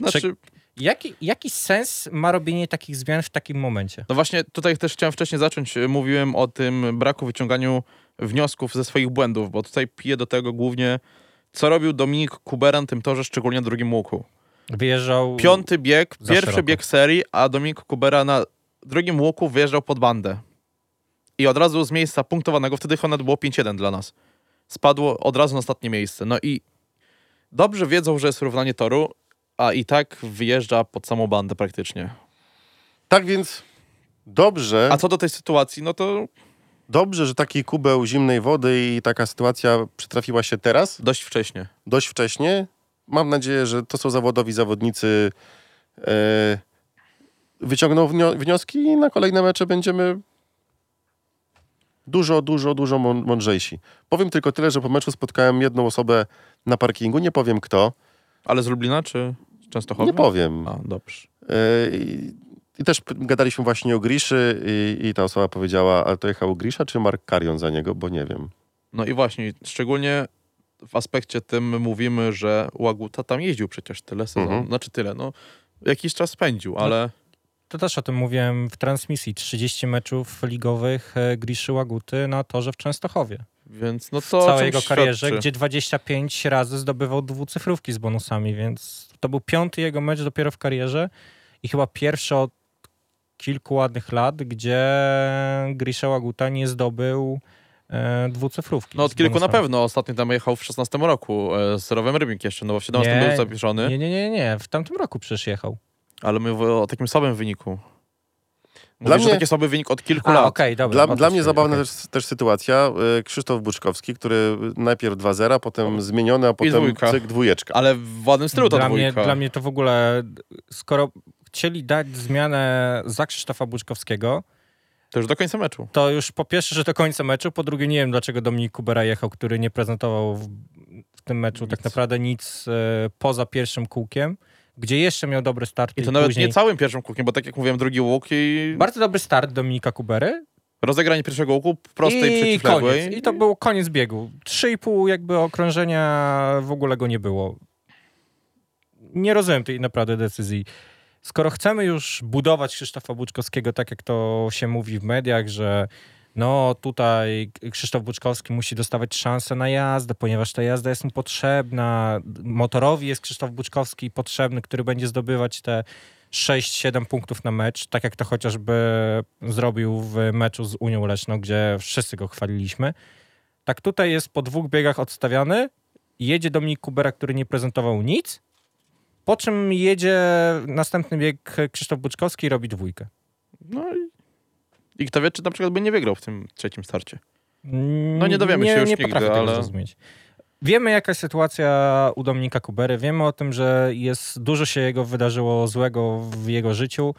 Znaczy, Jaki, jaki sens ma robienie takich zmian w takim momencie? No właśnie tutaj też chciałem wcześniej zacząć. Mówiłem o tym braku wyciąganiu wniosków ze swoich błędów, bo tutaj piję do tego głównie, co robił Dominik Kubera na tym torze, szczególnie na drugim łuku. Wyjeżdżał... Piąty bieg, pierwszy szeroko. bieg serii, a Dominik Kubera na drugim łuku wyjeżdżał pod bandę. I od razu z miejsca punktowanego, wtedy Honed było 5-1 dla nas. Spadło od razu na ostatnie miejsce. No i dobrze wiedzą, że jest równanie toru, a i tak wyjeżdża pod samą bandę praktycznie. Tak więc dobrze, A co do tej sytuacji, no to dobrze, że taki kubeł zimnej wody i taka sytuacja przytrafiła się teraz, dość wcześnie. dość wcześnie. Mam nadzieję, że to są zawodowi zawodnicy. E, wyciągną wnio- wnioski i na kolejne mecze będziemy dużo, dużo, dużo mą- mądrzejsi. Powiem tylko tyle, że po meczu spotkałem jedną osobę na parkingu, nie powiem kto, Ale z Lublina czy z Częstochowy? nie powiem. A, dobrze. E, I, też gadaliśmy właśnie o Griszy i, i ta osoba powiedziała, ale to jechał Grisza czy Mark Karion za niego, bo nie wiem. No i właśnie, szczególnie w aspekcie tym mówimy, że Łaguta tam jeździł przecież tyle sezonów. Mhm. Znaczy tyle, no jakiś czas spędził, ale To też o tym mówiłem w transmisji. 30 meczów ligowych e, Griszy Łaguty na torze w Częstochowie. więc no w to o całej jego karierze, świadczy. gdzie 25 razy zdobywał dwucyfrówki z bonusami, więc to był piąty jego mecz dopiero w karierze i chyba pierwszy od kilku ładnych lat, gdzie Grisza Łaguta nie zdobył e, dwucyfrówki. No od kilku na pewno. Ostatnio tam jechał w 16 roku e, z Rowem Rybnik jeszcze, no bo w 17 Nie, był zapiszony, Nie, nie, nie, nie. W tamtym roku przecież jechał. ale mówię o takim słabym wyniku. Dla Mówisz, że mnie- taki słaby wynik od kilku A, lat. okej, dobra. o Dla, to dla mnie zabawna okej. też, też sytuacja. e, Krzysztof Buczkowski, który najpierw 2-0, potem zmieniony, a potem dwójka. cyk dwójeczka. Ale w ładnym stylu ta dla mnie, dwójka. dla mnie to w ogóle, skoro chcieli dać zmianę za Krzysztofa Buczkowskiego, To już do końca meczu. to już po pierwsze, że do końca meczu, po drugie nie wiem, dlaczego Dominik Kubera jechał, który nie prezentował w, w tym meczu tak Nic. naprawdę nic e, poza pierwszym kółkiem, gdzie jeszcze miał dobry start I to nawet później... nie całym pierwszym kółkiem, bo tak jak mówiłem, drugi łuk i Bardzo dobry start Dominika Kubery rozegranie pierwszego łuku prostej, i przeciwległej. koniec. I to był koniec biegu. 3,5 jakby okrążenia w ogóle go nie było. Nie rozumiem tej naprawdę decyzji. Skoro chcemy już budować Krzysztofa Buczkowskiego, tak jak to się mówi w mediach, że no tutaj Krzysztof Buczkowski musi dostawać szansę na jazdę, ponieważ ta jazda jest mu potrzebna. Motorowi jest Krzysztof Buczkowski potrzebny, który będzie zdobywać te 6-7 punktów na mecz, tak jak to chociażby zrobił w meczu z Unią Leszną, gdzie wszyscy go chwaliliśmy. Tak tutaj jest po dwóch biegach odstawiany, jedzie Dominik Kubera, który nie prezentował nic, po czym jedzie następny bieg Krzysztof Buczkowski i robi dwójkę. No i, i kto wie, czy na przykład by nie wygrał w tym trzecim starcie. No nie dowiemy nie, się już nie nigdy, ale- zrozumieć. Wiemy, jaka jest sytuacja u Dominika Kubery. Wiemy o tym, że jest dużo się jego wydarzyło złego w jego życiu.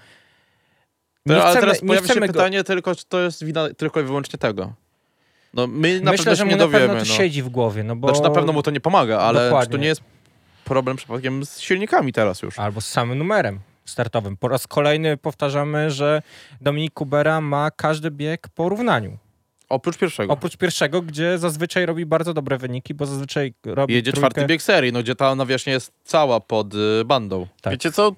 Nie No, ale chcemy, teraz pojawia się go... pytanie tylko, czy to jest wina tylko i wyłącznie tego. No my na Myślę, pewno że mu nie na dowiemy. pewno to no. siedzi w głowie, no bo... Znaczy na pewno mu to nie pomaga, ale czy to nie jest problem przypadkiem z silnikami teraz już? Albo z samym numerem startowym. Po raz kolejny powtarzamy, że Dominik Kubera ma każdy bieg po równaniu. Oprócz pierwszego. Oprócz pierwszego, gdzie zazwyczaj robi bardzo dobre wyniki, bo zazwyczaj robi Jedzie trójkę. czwarty bieg serii, no gdzie ta nawierzchnia jest cała pod y, bandą. Tak. Wiecie co?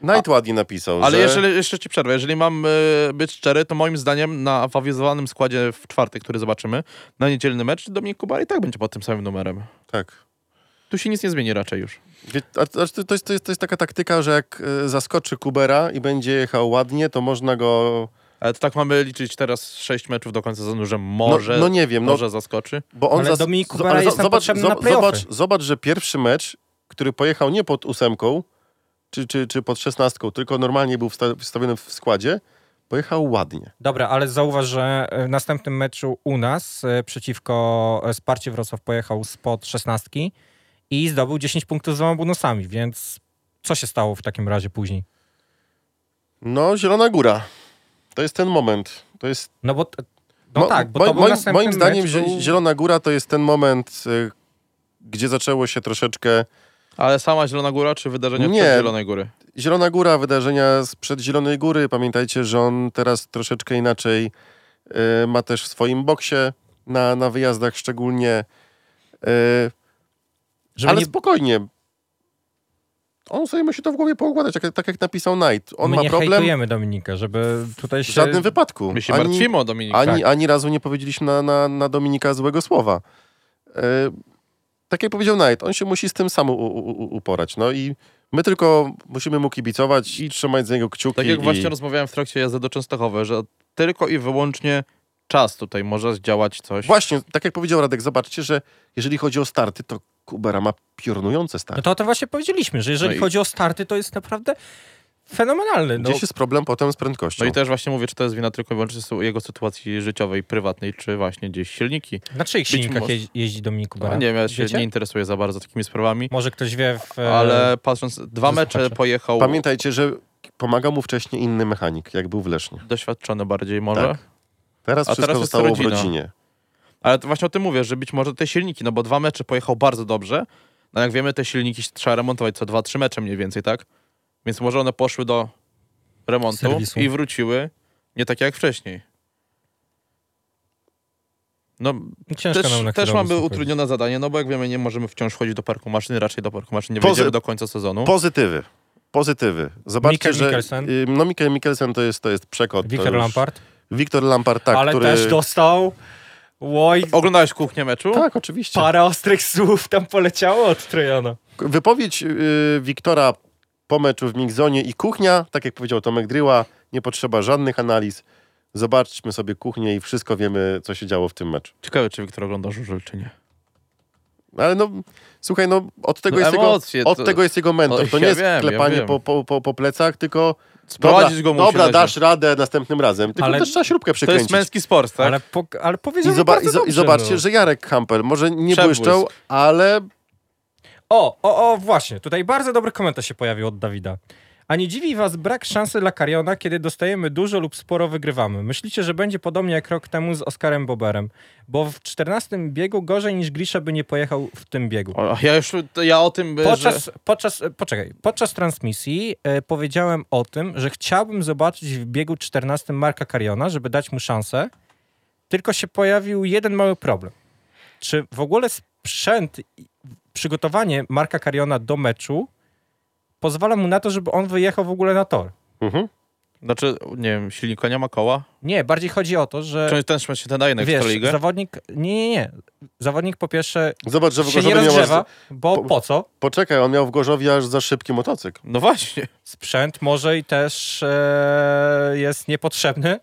Knight ładnie napisał, Ale że... jeżeli, jeszcze ci przerwę, jeżeli mam y, być szczery, to moim zdaniem na awizowanym składzie w czwartek, który zobaczymy, na niedzielny mecz, Dominik Kubar i tak będzie pod tym samym numerem. Tak. Tu się nic nie zmieni raczej już. Wie, a, a to, jest, to, jest, to jest taka taktyka, że jak e, zaskoczy Kubera i będzie jechał ładnie, to można go Ale to tak mamy liczyć teraz sześć meczów do końca sezonu, że może, no nie wiem, no- może zaskoczy. Bo on Ale zas- Dominik Kubera ale jest zobacz, zobacz, zobacz, że pierwszy mecz, który pojechał nie pod ósemką, czy, czy, czy pod szesnastką, tylko normalnie był wsta- wstawiony w składzie, pojechał ładnie. Dobra, ale zauważ, że w następnym meczu u nas e, przeciwko e, Sparcie Wrocław pojechał spod szesnastki i zdobył 10 punktów z dwoma bonusami, więc co się stało w takim razie później? No, Zielona Góra. To jest ten moment. To jest No bo, no Mo- tak, bo moim- moim, moim zdaniem był... Zielona Góra to jest ten moment, y, gdzie zaczęło się troszeczkę Ale sama Zielona Góra, czy wydarzenia Nie. przed Zielonej Góry? Zielona Góra, wydarzenia sprzed Zielonej Góry. Pamiętajcie, że on teraz troszeczkę inaczej y, ma też w swoim boksie na, na wyjazdach szczególnie. Y, Żeby ale nie, spokojnie. On sobie musi to w głowie poukładać, tak, tak jak napisał Knight. On my ma nie problem hejtujemy Dominika, żeby tutaj w się... żadnym wypadku. My się Ani- martwimy o Dominika. Ani, Tak. ani razu nie powiedzieliśmy na, na, na Dominika złego słowa. E, tak jak powiedział Knight, on się musi z tym sam u, u, uporać. No i my tylko musimy mu kibicować i trzymać z niego kciuki. Tak jak i... właśnie rozmawiałem w trakcie jazdy do Częstochowy, że tylko i wyłącznie czas tutaj może zdziałać coś. Właśnie, tak jak powiedział Radek, zobaczcie, że jeżeli chodzi o starty, to Kubera ma piorunujące No starty. to o tym właśnie powiedzieliśmy, że jeżeli No i- chodzi o starty, to jest naprawdę fenomenalny. No, Gdzieś jest problem potem z prędkością. No i też właśnie mówię, czy to jest wina tylko i wyłącznie jego sytuacji życiowej, prywatnej, czy właśnie gdzieś silniki. na czyich być silnikach może- jeździ, jeździ Dominik No, nie wiem, ja się Wiecie? nie interesuję za bardzo takimi sprawami, Może ktoś wie w... e, ale patrząc, dwa ze mecze pojechał Pamiętajcie, że pomagał mu wcześniej inny mechanik, jak był w Lesznie. doświadczony bardziej może. Tak. Teraz A wszystko teraz zostało w rodzina. rodzinie. Ale to właśnie o tym mówię, że być może te silniki, no bo dwa mecze pojechał bardzo dobrze, no jak wiemy, te silniki trzeba remontować co dwa, trzy mecze mniej więcej, tak? Więc może one poszły do remontu Serwisu. i wróciły nie takie jak wcześniej. No, Ciężko też, nam na też mamy utrudnione zadanie, no bo jak wiemy, nie możemy wciąż chodzić do parku maszyn, raczej do parku maszyn nie Pozy- wejdziemy do końca sezonu. Pozytywy. Pozytywy. Zobaczcie, Mikkel że... Mikkelsen. y, No Mikkel Mikkelsen to jest, to jest przekot. to Wiktor Lampard, Wiktor Lampard, tak, ale który... też dostał oj, Oglądałeś kuchnię meczu? Tak, oczywiście. parę ostrych słów tam poleciało od Trojana. Wypowiedź y, Wiktora po meczu w Mixzonie i kuchnia, tak jak powiedział Tomek Dryła, nie potrzeba żadnych analiz. Zobaczmy sobie kuchnię i wszystko wiemy, co się działo w tym meczu. Ciekawe, czy Wiktor ogląda żużel, czy nie. Ale no, słuchaj, no od tego, No jest, emocje, jego, od to- tego jest jego mentor. To nie ja jest wiem, ja klepanie wiem. po, po, po, po plecach, tylko Sprowadzić dobra, go musi dobra dasz radę następnym razem. Tylko Ale też trzeba śrubkę To przykręcić. jest męski sport, tak? Ale, po, ale I, zoba- i, zo- I zobaczcie, no. że Jarek Hampel może nie Przebłysk. błyszczał, ale O, o, o, właśnie, tutaj bardzo dobry komentarz się pojawił od Dawida. A nie dziwi was brak szansy dla Kariona, kiedy dostajemy dużo lub sporo wygrywamy. Myślicie, że będzie podobnie jak rok temu z Oskarem Boberem, bo w 14 biegu gorzej niż Grisza by nie pojechał w tym biegu. O, Ja już, to ja o tym, że... Podczas, podczas, e, poczekaj, podczas transmisji e, powiedziałem o tym, że chciałbym zobaczyć w biegu 14 Marka Kariona, żeby dać mu szansę, tylko się pojawił jeden mały problem. Czy w ogóle sprzęt, przygotowanie Marka Kariona do meczu pozwala mu na to, żeby on wyjechał w ogóle na tor? mhm. Znaczy, nie wiem, silnika nie ma koła? Nie, bardziej chodzi o to, że Czy ten się ten daje na wiesz, Ekstraligę? zawodnik, nie, nie, nie, zawodnik po pierwsze zobacz, że w się nie Gorzowie miał aż, rozgrzewa, bo po- po co? Poczekaj, on miał w Gorzowie aż za szybki motocykl. No właśnie. sprzęt może i też e, jest niepotrzebny,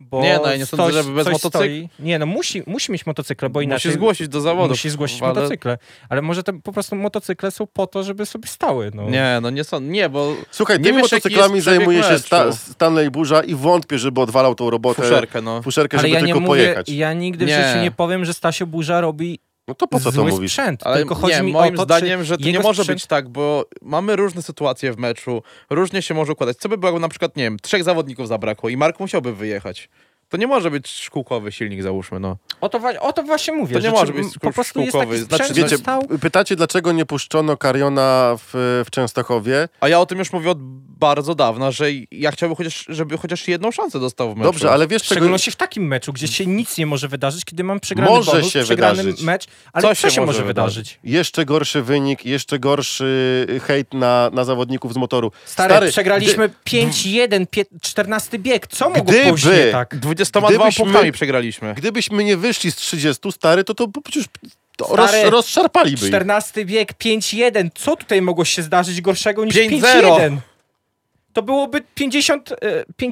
bo Nie, no ja nie sądzę, coś- żeby bez coś motocykl- stoi- Nie, no musi, musi mieć motocykle, bo inaczej... Musi zgłosić do zawodu. Musi zgłosić ale... motocykle. Ale może te po prostu motocykle są po to, żeby sobie stały. No. Nie, no nie są, nie, bo Słuchaj, Nie tymi wiesz, motocyklami zajmuje się sta Stanley Burza i wątpię, żeby odwalał tą robotę. fuszerkę, no. Fuszerkę, Ale żeby ja nie tylko mówię, pojechać. ja nigdy w Nie. życiu nie powiem, że Stasio Burza robi No to po co to mówisz? sprzęt. Ale tylko chodzi nie, mi moim o to, zdaniem, czy że to nie może sprzęt... być tak, bo mamy różne sytuacje w meczu, różnie się może układać. Co by było, na przykład, nie wiem, trzech zawodników zabrakło i Mark musiałby wyjechać. To nie może być szkółkowy silnik, załóżmy, no. O to, o to właśnie mówię. To nie że może być po prostu jest szkółkowy. taki Znaczy, Wiecie, stał... pytacie, dlaczego nie puszczono Kariona w, w Częstochowie? A ja o tym już mówię od bardzo dawna, że ja chciałbym chociaż, żeby chociaż jedną szansę dostał w meczu. Dobrze, ale wiesz W czego... szczególności w takim meczu, gdzie się nic nie może wydarzyć, kiedy mam przegrany Może bonus, się przegrany wydarzyć. mecz, ale Co co, się się może wydarzyć? wydarzyć? Jeszcze gorszy wynik, jeszcze gorszy hejt na, na zawodników z motoru. Stary, Stary, przegraliśmy 5-1, pie- 14 bieg. Co mogło Gdyby- pójść nie tak? 22 Gdybyśmy- punktami przegraliśmy. Gdybyśmy nie wyszli z 30, stary, to to przecież to Stary, roz, rozszarpaliby ich. 14 bieg, 5-1. Co tutaj mogło się zdarzyć gorszego niż 5-0? 5-1? to byłoby 50, e,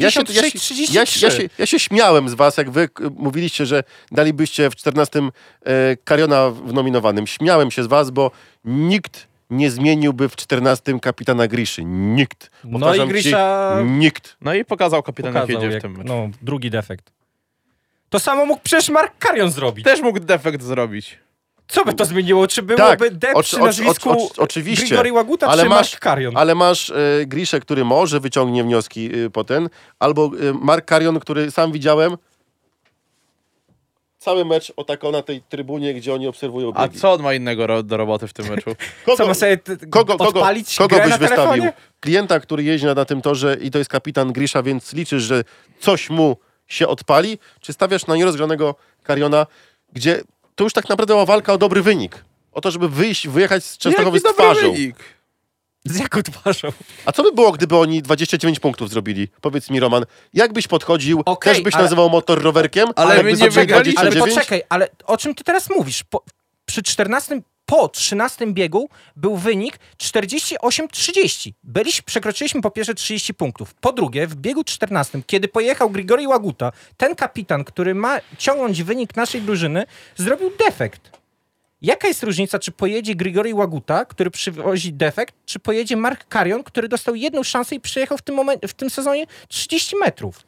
Ja się, ja, 56, się, 33. ja, się, ja, się, ja się śmiałem z was, jak wy mówiliście, że dalibyście w 14 e, Kariona w nominowanym. Śmiałem się z was, bo nikt nie zmieniłby w 14 kapitana Griszy. Nikt. No i Grisza Ci, nikt. No i pokazał kapitan, jak pokazał, jedzie jak, w tym meczu. no, drugi defekt. To samo mógł przecież Mark Karion zrobić. Też mógł defekt zrobić. Co by to zmieniło? Czy byłoby Tak, dep przy nazwisku oczy- oczywiście. Grigori Łaguta, Ale czy masz- Mark Karion? Ale masz e, Griszę, który może wyciągnie wnioski e, potem, albo e, Mark Karion, który sam widziałem cały mecz otakał na tej trybunie, gdzie oni obserwują A biegi. co on ma innego ro- do roboty w tym meczu? Kogo, Co ma sobie kogo, kogo, kogo byś wystawił? Klienta, który jeździ na, na tym torze i to jest kapitan Grisza, więc liczysz, że coś mu się odpali? Czy stawiasz na nierozgranego Kariona, gdzie to już tak naprawdę była walka o dobry wynik? O to, żeby wyjść, wyjechać z Częstochowy z Jaki twarzą. wynik. Z jaką twarzą? A co by było, gdyby oni 29 punktów zrobili? Powiedz mi, Roman, jak byś podchodził? Okej, Też byś ale- nazywał motor rowerkiem? Ale jakby my nie wygraliśmy. Ale 29? poczekaj, ale o czym ty teraz mówisz? Po, przy 14, po 13 biegu był wynik 48-30. Byliśmy, przekroczyliśmy po pierwsze 30 punktów. Po drugie, w biegu 14, kiedy pojechał Grigori Łaguta, ten kapitan, który ma ciągnąć wynik naszej drużyny, zrobił defekt. Jaka jest różnica, czy pojedzie Grigori Łaguta, który przywozi defekt, czy pojedzie Mark Karion, który dostał jedną szansę i przyjechał w tym, momencie, w tym sezonie 30 metrów?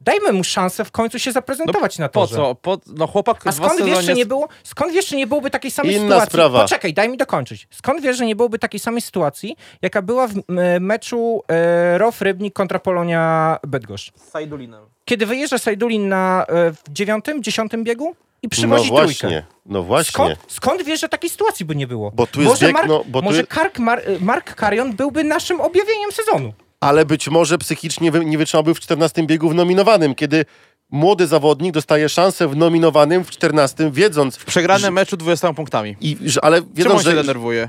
Dajmy mu szansę w końcu się zaprezentować na Po torze. co? Po, no chłopak A skąd wiesz, że nie było, skąd wiesz, że nie byłoby takiej samej Inna sytuacji? sprawa. Poczekaj, daj mi dokończyć. Skąd wiesz, że nie byłoby takiej samej sytuacji, jaka była w meczu e, ROF Rybnik kontra Polonia Bydgoszcz? Z Sajdulinem. Kiedy wyjeżdża Sajdulin na e, w dziewiątym, dziesiątym biegu i No przywozi właśnie, trójkę. no właśnie. Skąd, skąd wiesz, że takiej sytuacji by nie było? Bo tu jest może bieg, Mark, no, bo tu może jest- Kark, Mar, Mark Karion byłby naszym objawieniem sezonu. Ale być może psychicznie wy- nie wytrzymałby w 14 biegu w nominowanym, kiedy młody zawodnik dostaje szansę w nominowanym w 14, wiedząc... W przegranym meczu 20 punktami. I, że, ale Czemu wiedząc, on się że denerwuje?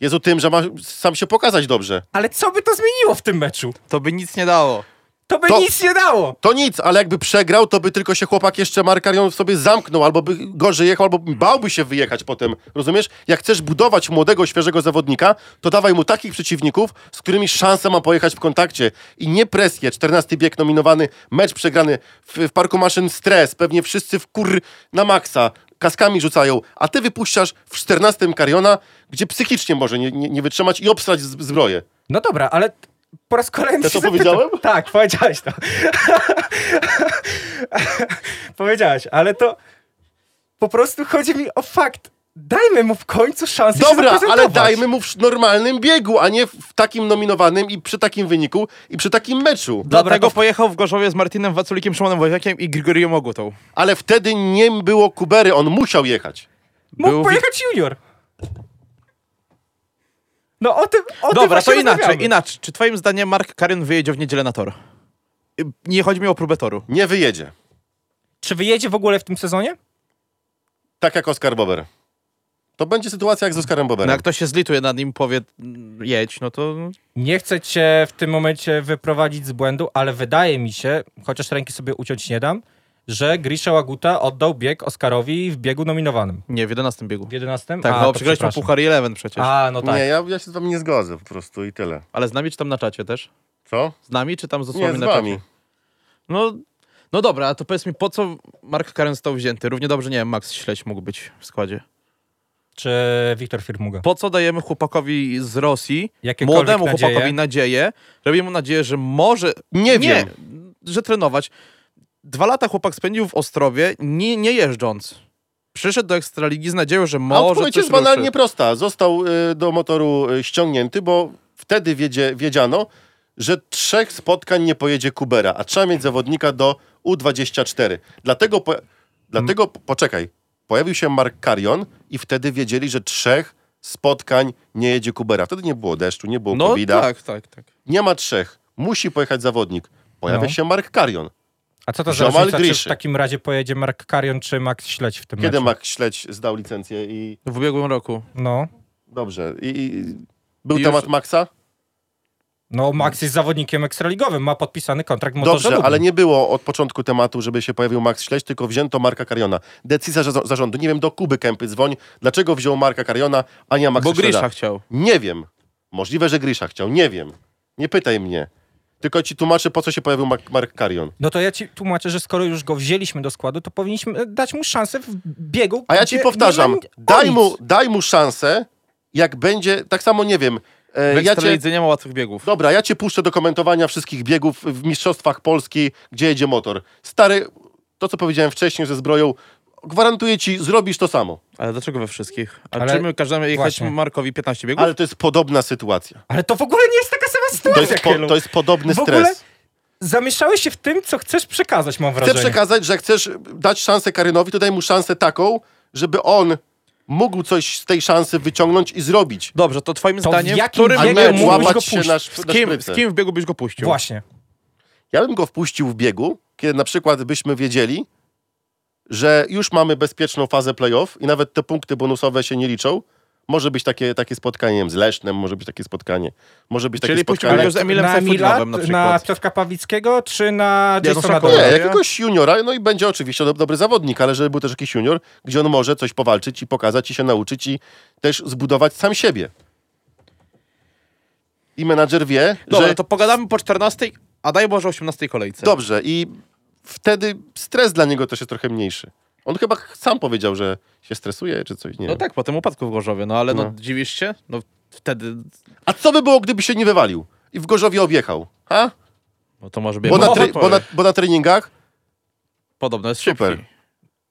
jest o tym, że ma sam się pokazać dobrze. Ale co by to zmieniło w tym meczu? To by nic nie dało. To by To- nic nie dało. To nic, ale jakby przegrał, to by tylko się chłopak jeszcze Markarion sobie zamknął, albo by gorzej jechał, albo bałby się wyjechać potem. Rozumiesz? Jak chcesz budować młodego, świeżego zawodnika, to dawaj mu takich przeciwników, z którymi szansę ma pojechać w kontakcie. I nie presję. 14 bieg nominowany, mecz przegrany, w, w parku maszyn stres, pewnie wszyscy w kur na maksa, kaskami rzucają, a ty wypuszczasz w 14 Kariona, gdzie psychicznie może nie, nie, nie wytrzymać i obstrać zbroję. No dobra, ale po raz kolejny Ja się to zapytam. powiedziałem? Tak, powiedziałeś to. powiedziałeś, ale to po prostu chodzi mi o fakt. Dajmy mu w końcu szansę się Dobra, ale dajmy mu w normalnym biegu, a nie w takim nominowanym i przy takim wyniku i przy takim meczu. Dlatego to- pojechał w Gorzowie z Martinem Waculikiem, Szymonem Woźniakiem i Grigorią Ogutą. Ale wtedy nie było Kubery, on musiał jechać. Mógł Był pojechać junior. No o tym, o tym Dobra, właśnie to inaczej, inaczej. Czy twoim zdaniem Mark Karen wyjedzie w niedzielę na tor? Nie chodzi mi o próbę toru. Nie wyjedzie. Czy wyjedzie w ogóle w tym sezonie? Tak jak Oskar Bober. To będzie sytuacja jak z Oskarem No Boberem. jak ktoś się zlituje nad nim, powie jedź, no to Nie chcę cię w tym momencie wyprowadzić z błędu, ale wydaje mi się, chociaż ręki sobie uciąć nie dam, że Grisha Łaguta oddał bieg Oskarowi w biegu nominowanym. nie, w 11 biegu. W 11? Tak, A, bo to przegraliśmy. Puchar Eleven przecież. A, no tak. Nie, ja, ja się z wami nie zgodzę po prostu i tyle. Ale z nami czy tam na czacie też? Co? Z nami czy tam z Nie, osłami z na wami. czacie? No, no dobra, a to powiedz mi, po co Mark Karen został wzięty? Równie dobrze, nie wiem, Max Śledź mógł być w składzie. Czy Wiktor Firmuga? Po co dajemy chłopakowi z Rosji, młodemu nadzieje? chłopakowi nadzieję, robimy mu nadzieję, że może... Nie wiem. że trenować. Dwa lata chłopak spędził w Ostrowie, nie, nie jeżdżąc. Przyszedł do Ekstraligi z nadzieją, że A może odpowiedź coś jest banalnie ruszy. prosta. Został y, do motoru y, ściągnięty, bo wtedy wiedzie, wiedziano, że trzech spotkań nie pojedzie Kubera, a trzeba mieć zawodnika do U24. Dlatego, po, dlatego po- poczekaj, pojawił się Mark Karion i wtedy wiedzieli, że trzech spotkań nie jedzie Kubera. Wtedy nie było deszczu, nie było No covid tak, tak, tak. Nie ma trzech. Musi pojechać zawodnik. Pojawia No. się Mark Karion. A co to za Ziomal różnica, czy w takim razie pojedzie Mark Karion czy Max Śledź w tym Kiedy meczu? Max Śledź zdał licencję i... W ubiegłym roku. No. Dobrze. I, i był I temat już- Maxa? No, Max jest zawodnikiem ekstraligowym, ma podpisany kontrakt motorze Dobrze, Lublin. ale nie było od początku tematu, żeby się pojawił Max Śledź, tylko wzięto Marka Kariona. Decyzja za- zarządu. Nie wiem, do Kuby Kępy dzwoń. Dlaczego wziął Marka Kariona, a nie Maxa Bo Śleda? Grisza chciał. Nie wiem. Możliwe, że Grisza chciał. Nie wiem. Nie pytaj mnie. Tylko ci tłumaczę, po co się pojawił Mark, Carrion. No to ja ci tłumaczę, że skoro już go wzięliśmy do składu, to powinniśmy dać mu szansę w biegu. A ja ci powtarzam, daj mu, daj mu szansę, jak będzie, tak samo nie wiem, e, ja cię, nie ma łatwych biegów. dobra, ja cię puszczę do komentowania wszystkich biegów w Mistrzostwach Polski, gdzie jedzie motor. Stary, to co powiedziałem wcześniej ze zbroją, gwarantuję ci, zrobisz to samo. Ale dlaczego we wszystkich? A Ale czy my każemy jechać właśnie. Markowi 15 biegów? Ale to jest podobna sytuacja. Ale to w ogóle nie jest taka sama To sytuacja, jest, po, Kielu. to jest podobny W ogóle stres. Zamieszałeś się w tym, co chcesz przekazać, mam Chcę wrażenie. przekazać, że chcesz dać szansę Karynowi, to daj mu szansę taką, żeby on mógł coś z tej szansy wyciągnąć i zrobić. Dobrze, to twoim To w zdaniem, w jakim którym biegu mógłbyś go łapać się puścić? na, z, na kim, szprycę. z kim w biegu byś go puścił? Właśnie. Ja bym go wpuścił w biegu, kiedy na przykład byśmy wiedzieli, że już mamy bezpieczną fazę playoff i nawet te punkty bonusowe się nie liczą. Może być takie, takie spotkanie wiem, z Lesznem, może być takie spotkanie. Może być takie Czyli spotkanie... z Emilem na na na przykład. Piotrka Pawlickiego, czy na no Jasona Nie, jakiegoś juniora, no i będzie oczywiście dob- dobry zawodnik, ale żeby był też jakiś junior, gdzie on może coś powalczyć i pokazać i się nauczyć i też zbudować sam siebie. I menadżer wie, Dobra, że to pogadamy po 14, a daj Boże 18 kolejce. dobrze i wtedy stres dla niego też jest trochę mniejszy. On chyba sam powiedział, że się stresuje czy coś, nie No wiem. tak, po tym upadku w Gorzowie, no ale no, No. dziwisz się? No wtedy, A co by było, gdyby się nie wywalił i w Gorzowie objechał? Ha? no to może być... Bo, na, bo, na, bo na treningach Podobno jest Super. szybki.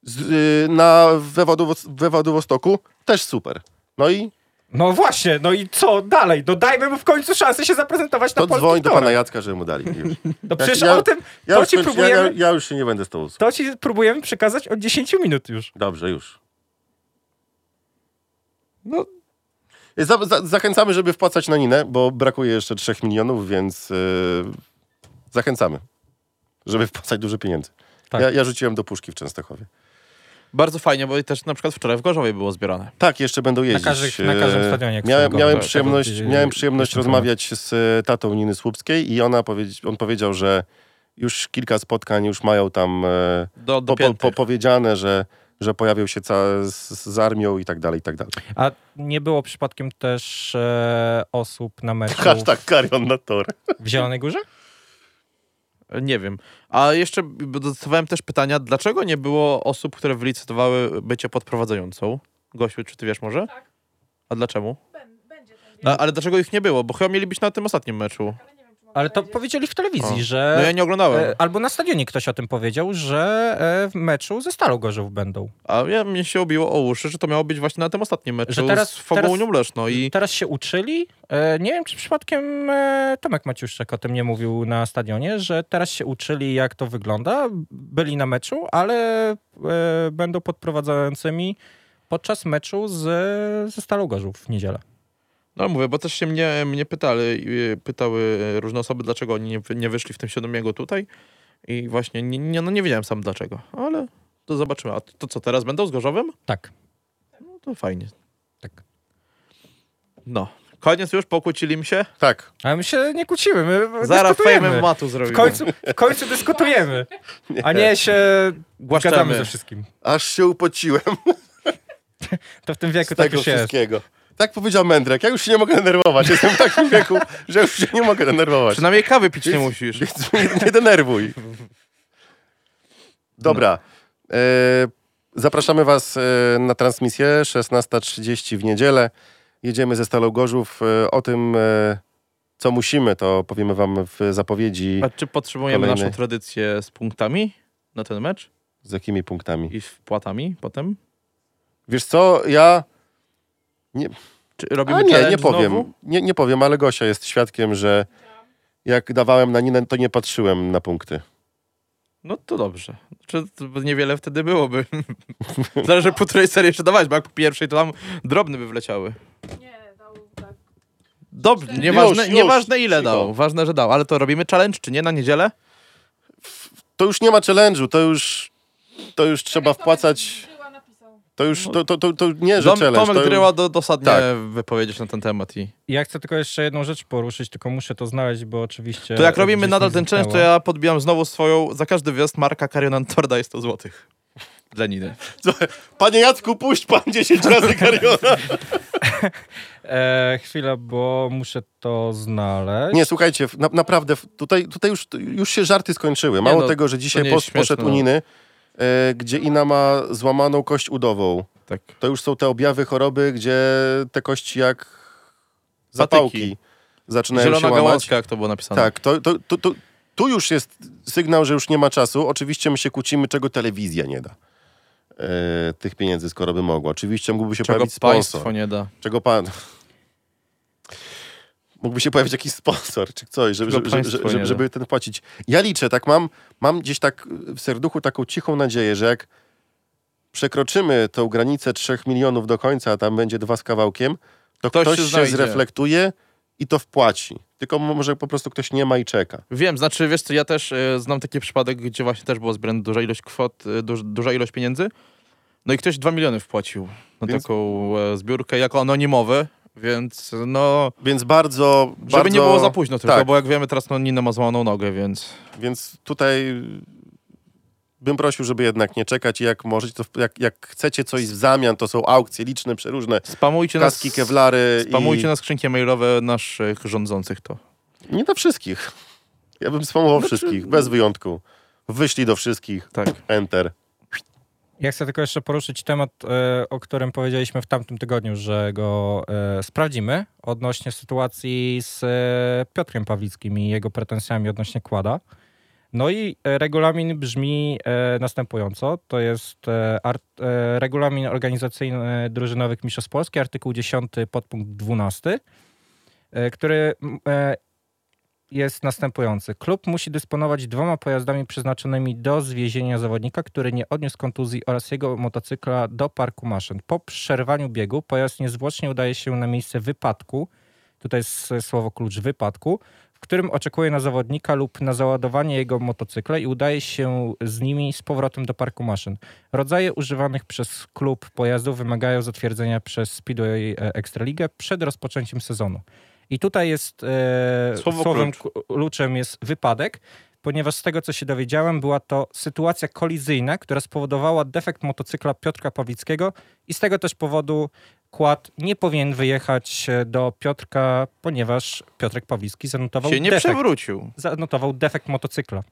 z, y, na we, Władowo- we Władywostoku też super. No i No właśnie, no i co dalej? No dajmy mu w końcu szansę się zaprezentować na to polskich dzwoń do torach. pana Jacka, żeby mu dali. Już. No przecież ja- o tym, Ja, to już ci ja, próbujemy, ja, ja już się nie będę z tobą. to ci próbujemy przekazać od 10 minut już. Dobrze, już. No, Za, za, zachęcamy, żeby wpłacać na Ninę, bo brakuje jeszcze 3 milionów, więc yy, zachęcamy, żeby wpłacać dużo pieniędzy. Tak. Ja, ja rzuciłem do puszki w Częstochowie. Bardzo fajnie, bo też na przykład wczoraj w Gorzowie było zbierane. Tak, jeszcze będą jeździć. każdych- na każdym Yy, stadionie, Miałem, miałem, przyjemność, Tak, miałem przyjemność rozmawiać z e, tatą Niny Słupskiej i ona powiedz, on powiedział, że już kilka spotkań już mają tam e, Do, do po, po, powiedziane, że, że pojawią się ca- z, z armią i tak dalej, i tak dalej. A nie było przypadkiem też e, osób na meczu Hashtag Karion na tor. w Zielonej Górze? Nie wiem. A jeszcze dostawałem też pytania, dlaczego nie było osób, które wylicytowały bycie podprowadzającą? Gosiu, czy ty wiesz może? Tak. A dlaczego? A, ale dlaczego ich nie było? Bo chyba mieli być na tym ostatnim meczu. Ale to powiedzieli w telewizji, O. że... No ja nie oglądałem. e, Albo na stadionie ktoś o tym powiedział, że e, w meczu ze Stalą Gorzów będą. A ja, mnie się obiło o uszy, że to miało być właśnie na tym ostatnim meczu Że teraz- z Fogołunią Leszno i Teraz się uczyli. E, nie wiem, czy przypadkiem Tomek Maciuszczak o tym nie mówił na stadionie, że teraz się uczyli, jak to wygląda. Byli na meczu, ale będą podprowadzającymi podczas meczu z, ze Stalą Gorzów w niedzielę. No mówię, bo też się mnie, mnie pytali, y, pytały różne osoby, dlaczego oni nie, nie wyszli w tym siódmego tutaj i właśnie nie, nie, no nie wiedziałem sam dlaczego, ale to zobaczymy. A to co, teraz będą z Gorzowem? Tak. No to fajnie. Tak. No, koniec już, pokłócili mi się? Tak. Ale my się nie kłócimy, my Zaraz dyskutujemy. fejmem matu W zrobimy. końcu, w końcu dyskutujemy, a nie się Głaszczemy. zgadzamy ze wszystkim. Aż się upociłem To w tym z wieku tak tego już jest. Tak powiedział Mędrek, ja już się nie mogę denerwować. Jestem w takim wieku, że już się nie mogę denerwować. Przynajmniej kawy pić nie musisz. Więc mnie nie denerwuj. Dobra. E, zapraszamy Was e, na transmisję 16.30 w niedzielę. Jedziemy ze Stalą Gorzów. E, o tym, e, co musimy, to powiemy Wam w zapowiedzi. A czy potrzebujemy naszą tradycję z punktami na ten mecz Z jakimi punktami? i wpłatami potem? Wiesz co, ja... Czy robimy A nie, nie powiem. Znowu? Nie, nie powiem, ale Gosia jest świadkiem, że jak dawałem na Ninę, to nie patrzyłem na punkty. No to dobrze. Czy to niewiele wtedy byłoby? Zależy po której serii jeszcze dawać, bo jak po pierwszej to tam drobne by wleciały. Nie, dał tak. Dobrze, nieważne, już, nieważne ile dał, ważne, że dał. Ale to robimy challenge, czy nie, na niedzielę? To już nie ma challenge'u, to już... To już trzeba wpłacać... To już, to, to, to, to nie, że Dom, challenge. Tomek to... Dryła do, dosadnie Tak. wypowiedzieć na ten temat i... Ja chcę tylko jeszcze jedną rzecz poruszyć, tylko muszę to znaleźć, bo oczywiście... To jak robimy nadal ten challenge, to ja podbijam znowu swoją, za każdy wjazd Marka Karionan Torda jest 100 złotych. Dla Niny. Panie Jacku, puść pan 10 razy Kariona. E, chwilę, bo muszę to znaleźć. Nie, słuchajcie, na, naprawdę tutaj, tutaj już, już się żarty skończyły. Mało no, tego, że dzisiaj poszedł no. E, gdzie Ina ma złamaną kość udową. Tak. To już są te objawy choroby, gdzie te kości jak zapałki Patyki. zaczynają Zielona się łamać. gałązka, jak to było napisane. Tak, to, to, to, to, tu już jest sygnał, że już nie ma czasu. Oczywiście my się kłócimy, czego telewizja nie da. E, tych pieniędzy, skoro by mogła. Oczywiście mógłby się Czego pojawić państwo sponsor. nie da. Czego pan... Mógłby się pojawić jakiś sponsor, czy coś, żeby, żeby, żeby, żeby, ten płacić. Ja liczę, tak mam, mam gdzieś tak w serduchu taką cichą nadzieję, że jak przekroczymy tą granicę 3 milionów do końca, a tam będzie dwa z kawałkiem, to Ktoś ktoś, się się, zreflektuje i to wpłaci. Tylko może po prostu ktoś nie ma i czeka. Wiem, znaczy wiesz co, ja też e, znam taki przypadek, gdzie właśnie też było zbierane duża ilość kwot, e, duż, duża ilość pieniędzy. No i ktoś 2 miliony wpłacił na Więc- taką e, zbiórkę jako anonimowy, więc no, Więc bardzo, żeby bardzo... nie było za późno tylko, tak. bo jak wiemy teraz no Nina ma złamaną nogę, więc Więc tutaj bym prosił, żeby jednak nie czekać i jak możecie, to jak, jak chcecie coś w zamian, to są aukcje liczne, przeróżne, spamujcie kaski, nas, kewlary spamujcie i... na skrzynki mailowe naszych rządzących to. Nie do wszystkich. Ja bym spamował Znaczy- wszystkich, bez wyjątku. Wyślij do wszystkich, Tak. enter. Ja chcę tylko jeszcze poruszyć temat, e, o którym powiedzieliśmy w tamtym tygodniu, że go e, sprawdzimy odnośnie sytuacji z e, Piotrem Pawlickim i jego pretensjami odnośnie kłada. No i regulamin brzmi następująco. To jest art, regulamin organizacyjny drużynowych Mistrzostw Polski, artykuł 10 podpunkt 12, e, który jest następujący. Klub musi dysponować dwoma pojazdami przeznaczonymi do zwiezienia zawodnika, który nie odniósł kontuzji oraz jego motocykla do parku maszyn. Po przerwaniu biegu pojazd niezwłocznie udaje się na miejsce wypadku, tutaj jest słowo klucz wypadku, w którym oczekuje na zawodnika lub na załadowanie jego motocykla i udaje się z nimi z powrotem do parku maszyn. Rodzaje używanych przez klub pojazdów wymagają zatwierdzenia przez Speedway e, Ekstraligę przed rozpoczęciem sezonu. I tutaj jest e, Słowo słowem kluczem jest wypadek, ponieważ z tego co się dowiedziałem, była to sytuacja kolizyjna, która spowodowała defekt motocykla Piotrka Pawlickiego i z tego też powodu kład nie powinien wyjechać e, do Piotrka, ponieważ Piotrek Pawlicki zanotował Się nie defekt, przewrócił. zanotował defekt motocykla.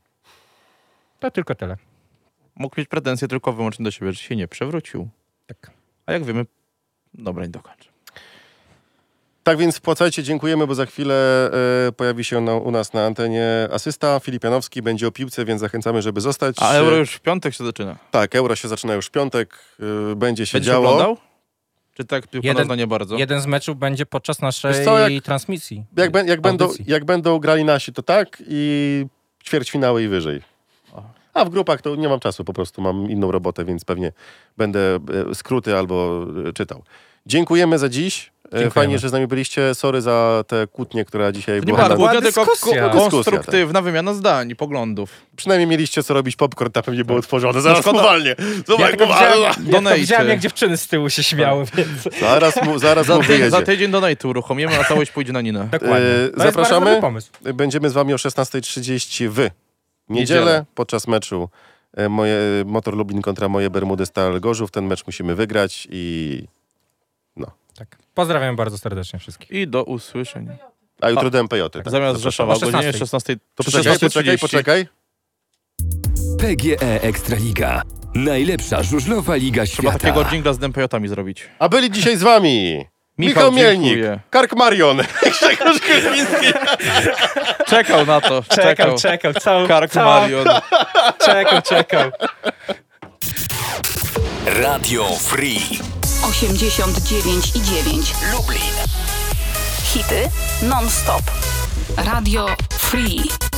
To tylko tyle. Mógł mieć pretensje tylko wyłącznie do siebie, że się nie przewrócił. Tak. A jak wiemy, dobra, nie dokończę. Tak więc wpłacajcie, dziękujemy, bo za chwilę e, pojawi się na, u nas na antenie asysta Filip Janowski, będzie o piłce, więc zachęcamy, żeby zostać. A euro już w piątek się zaczyna. Tak, euro się zaczyna już w piątek, e, będzie się Będzie działo. oglądał? Czy tak piłka nie bardzo? Jeden z meczów będzie podczas naszej co, jak- transmisji. Jak, bę- jak, będą, jak będą grali nasi, to tak i ćwierćfinały i wyżej. A w grupach to nie mam czasu, po prostu mam inną robotę, więc pewnie będę e, skróty albo e, czytał. Dziękujemy za dziś. E, Dziękujemy. Fajnie, że z nami byliście. Sorry za tę kłótnię, która dzisiaj To nie była. Na... była kłótnia, tylko dyskusja. ko- Dyskusja, konstruktywna wymiana zdań i poglądów. Przynajmniej mieliście co robić popcorn, tam pewnie było otworzone. Zaraz szkoda. uwalnie. Zobacz, jak Donate. widziałem, jak dziewczyny z tyłu się śmiały, więc Zaraz mu, zaraz Za, mu wyjedzie. za tydzień donate uruchomimy, a całość pójdzie na Ninę. dokładnie. E, To zapraszamy. bardzo dobry pomysł. Będziemy z wami o 16.30 w niedzielę, Niedzielę. podczas meczu e, moje, Motor Lublin kontra moje Bermudy Stal Gorzów. Ten mecz musimy wygrać i... Pozdrawiam bardzo serdecznie wszystkich. I do usłyszenia. A jutro DMPJ. Tak, Zamiast Rzeszowa o O godzinie 16. 16. To poczekaj, poczekaj, 16:30. poczekaj. PGE Ekstraliga. Najlepsza żużlowa liga Trzeba świata. takiego dżingla z dempejotami zrobić. A byli dzisiaj z wami Michał, Michał, Mielnik, dziękuję. Kark Marion, Grzegorz Kierwiński. Czekał na to. Czekał, czekał, całą, Kark całą, Marion. czekał, czekał. Radio Free. 89 i 9 Lublin. Hity non-stop. Radio Free.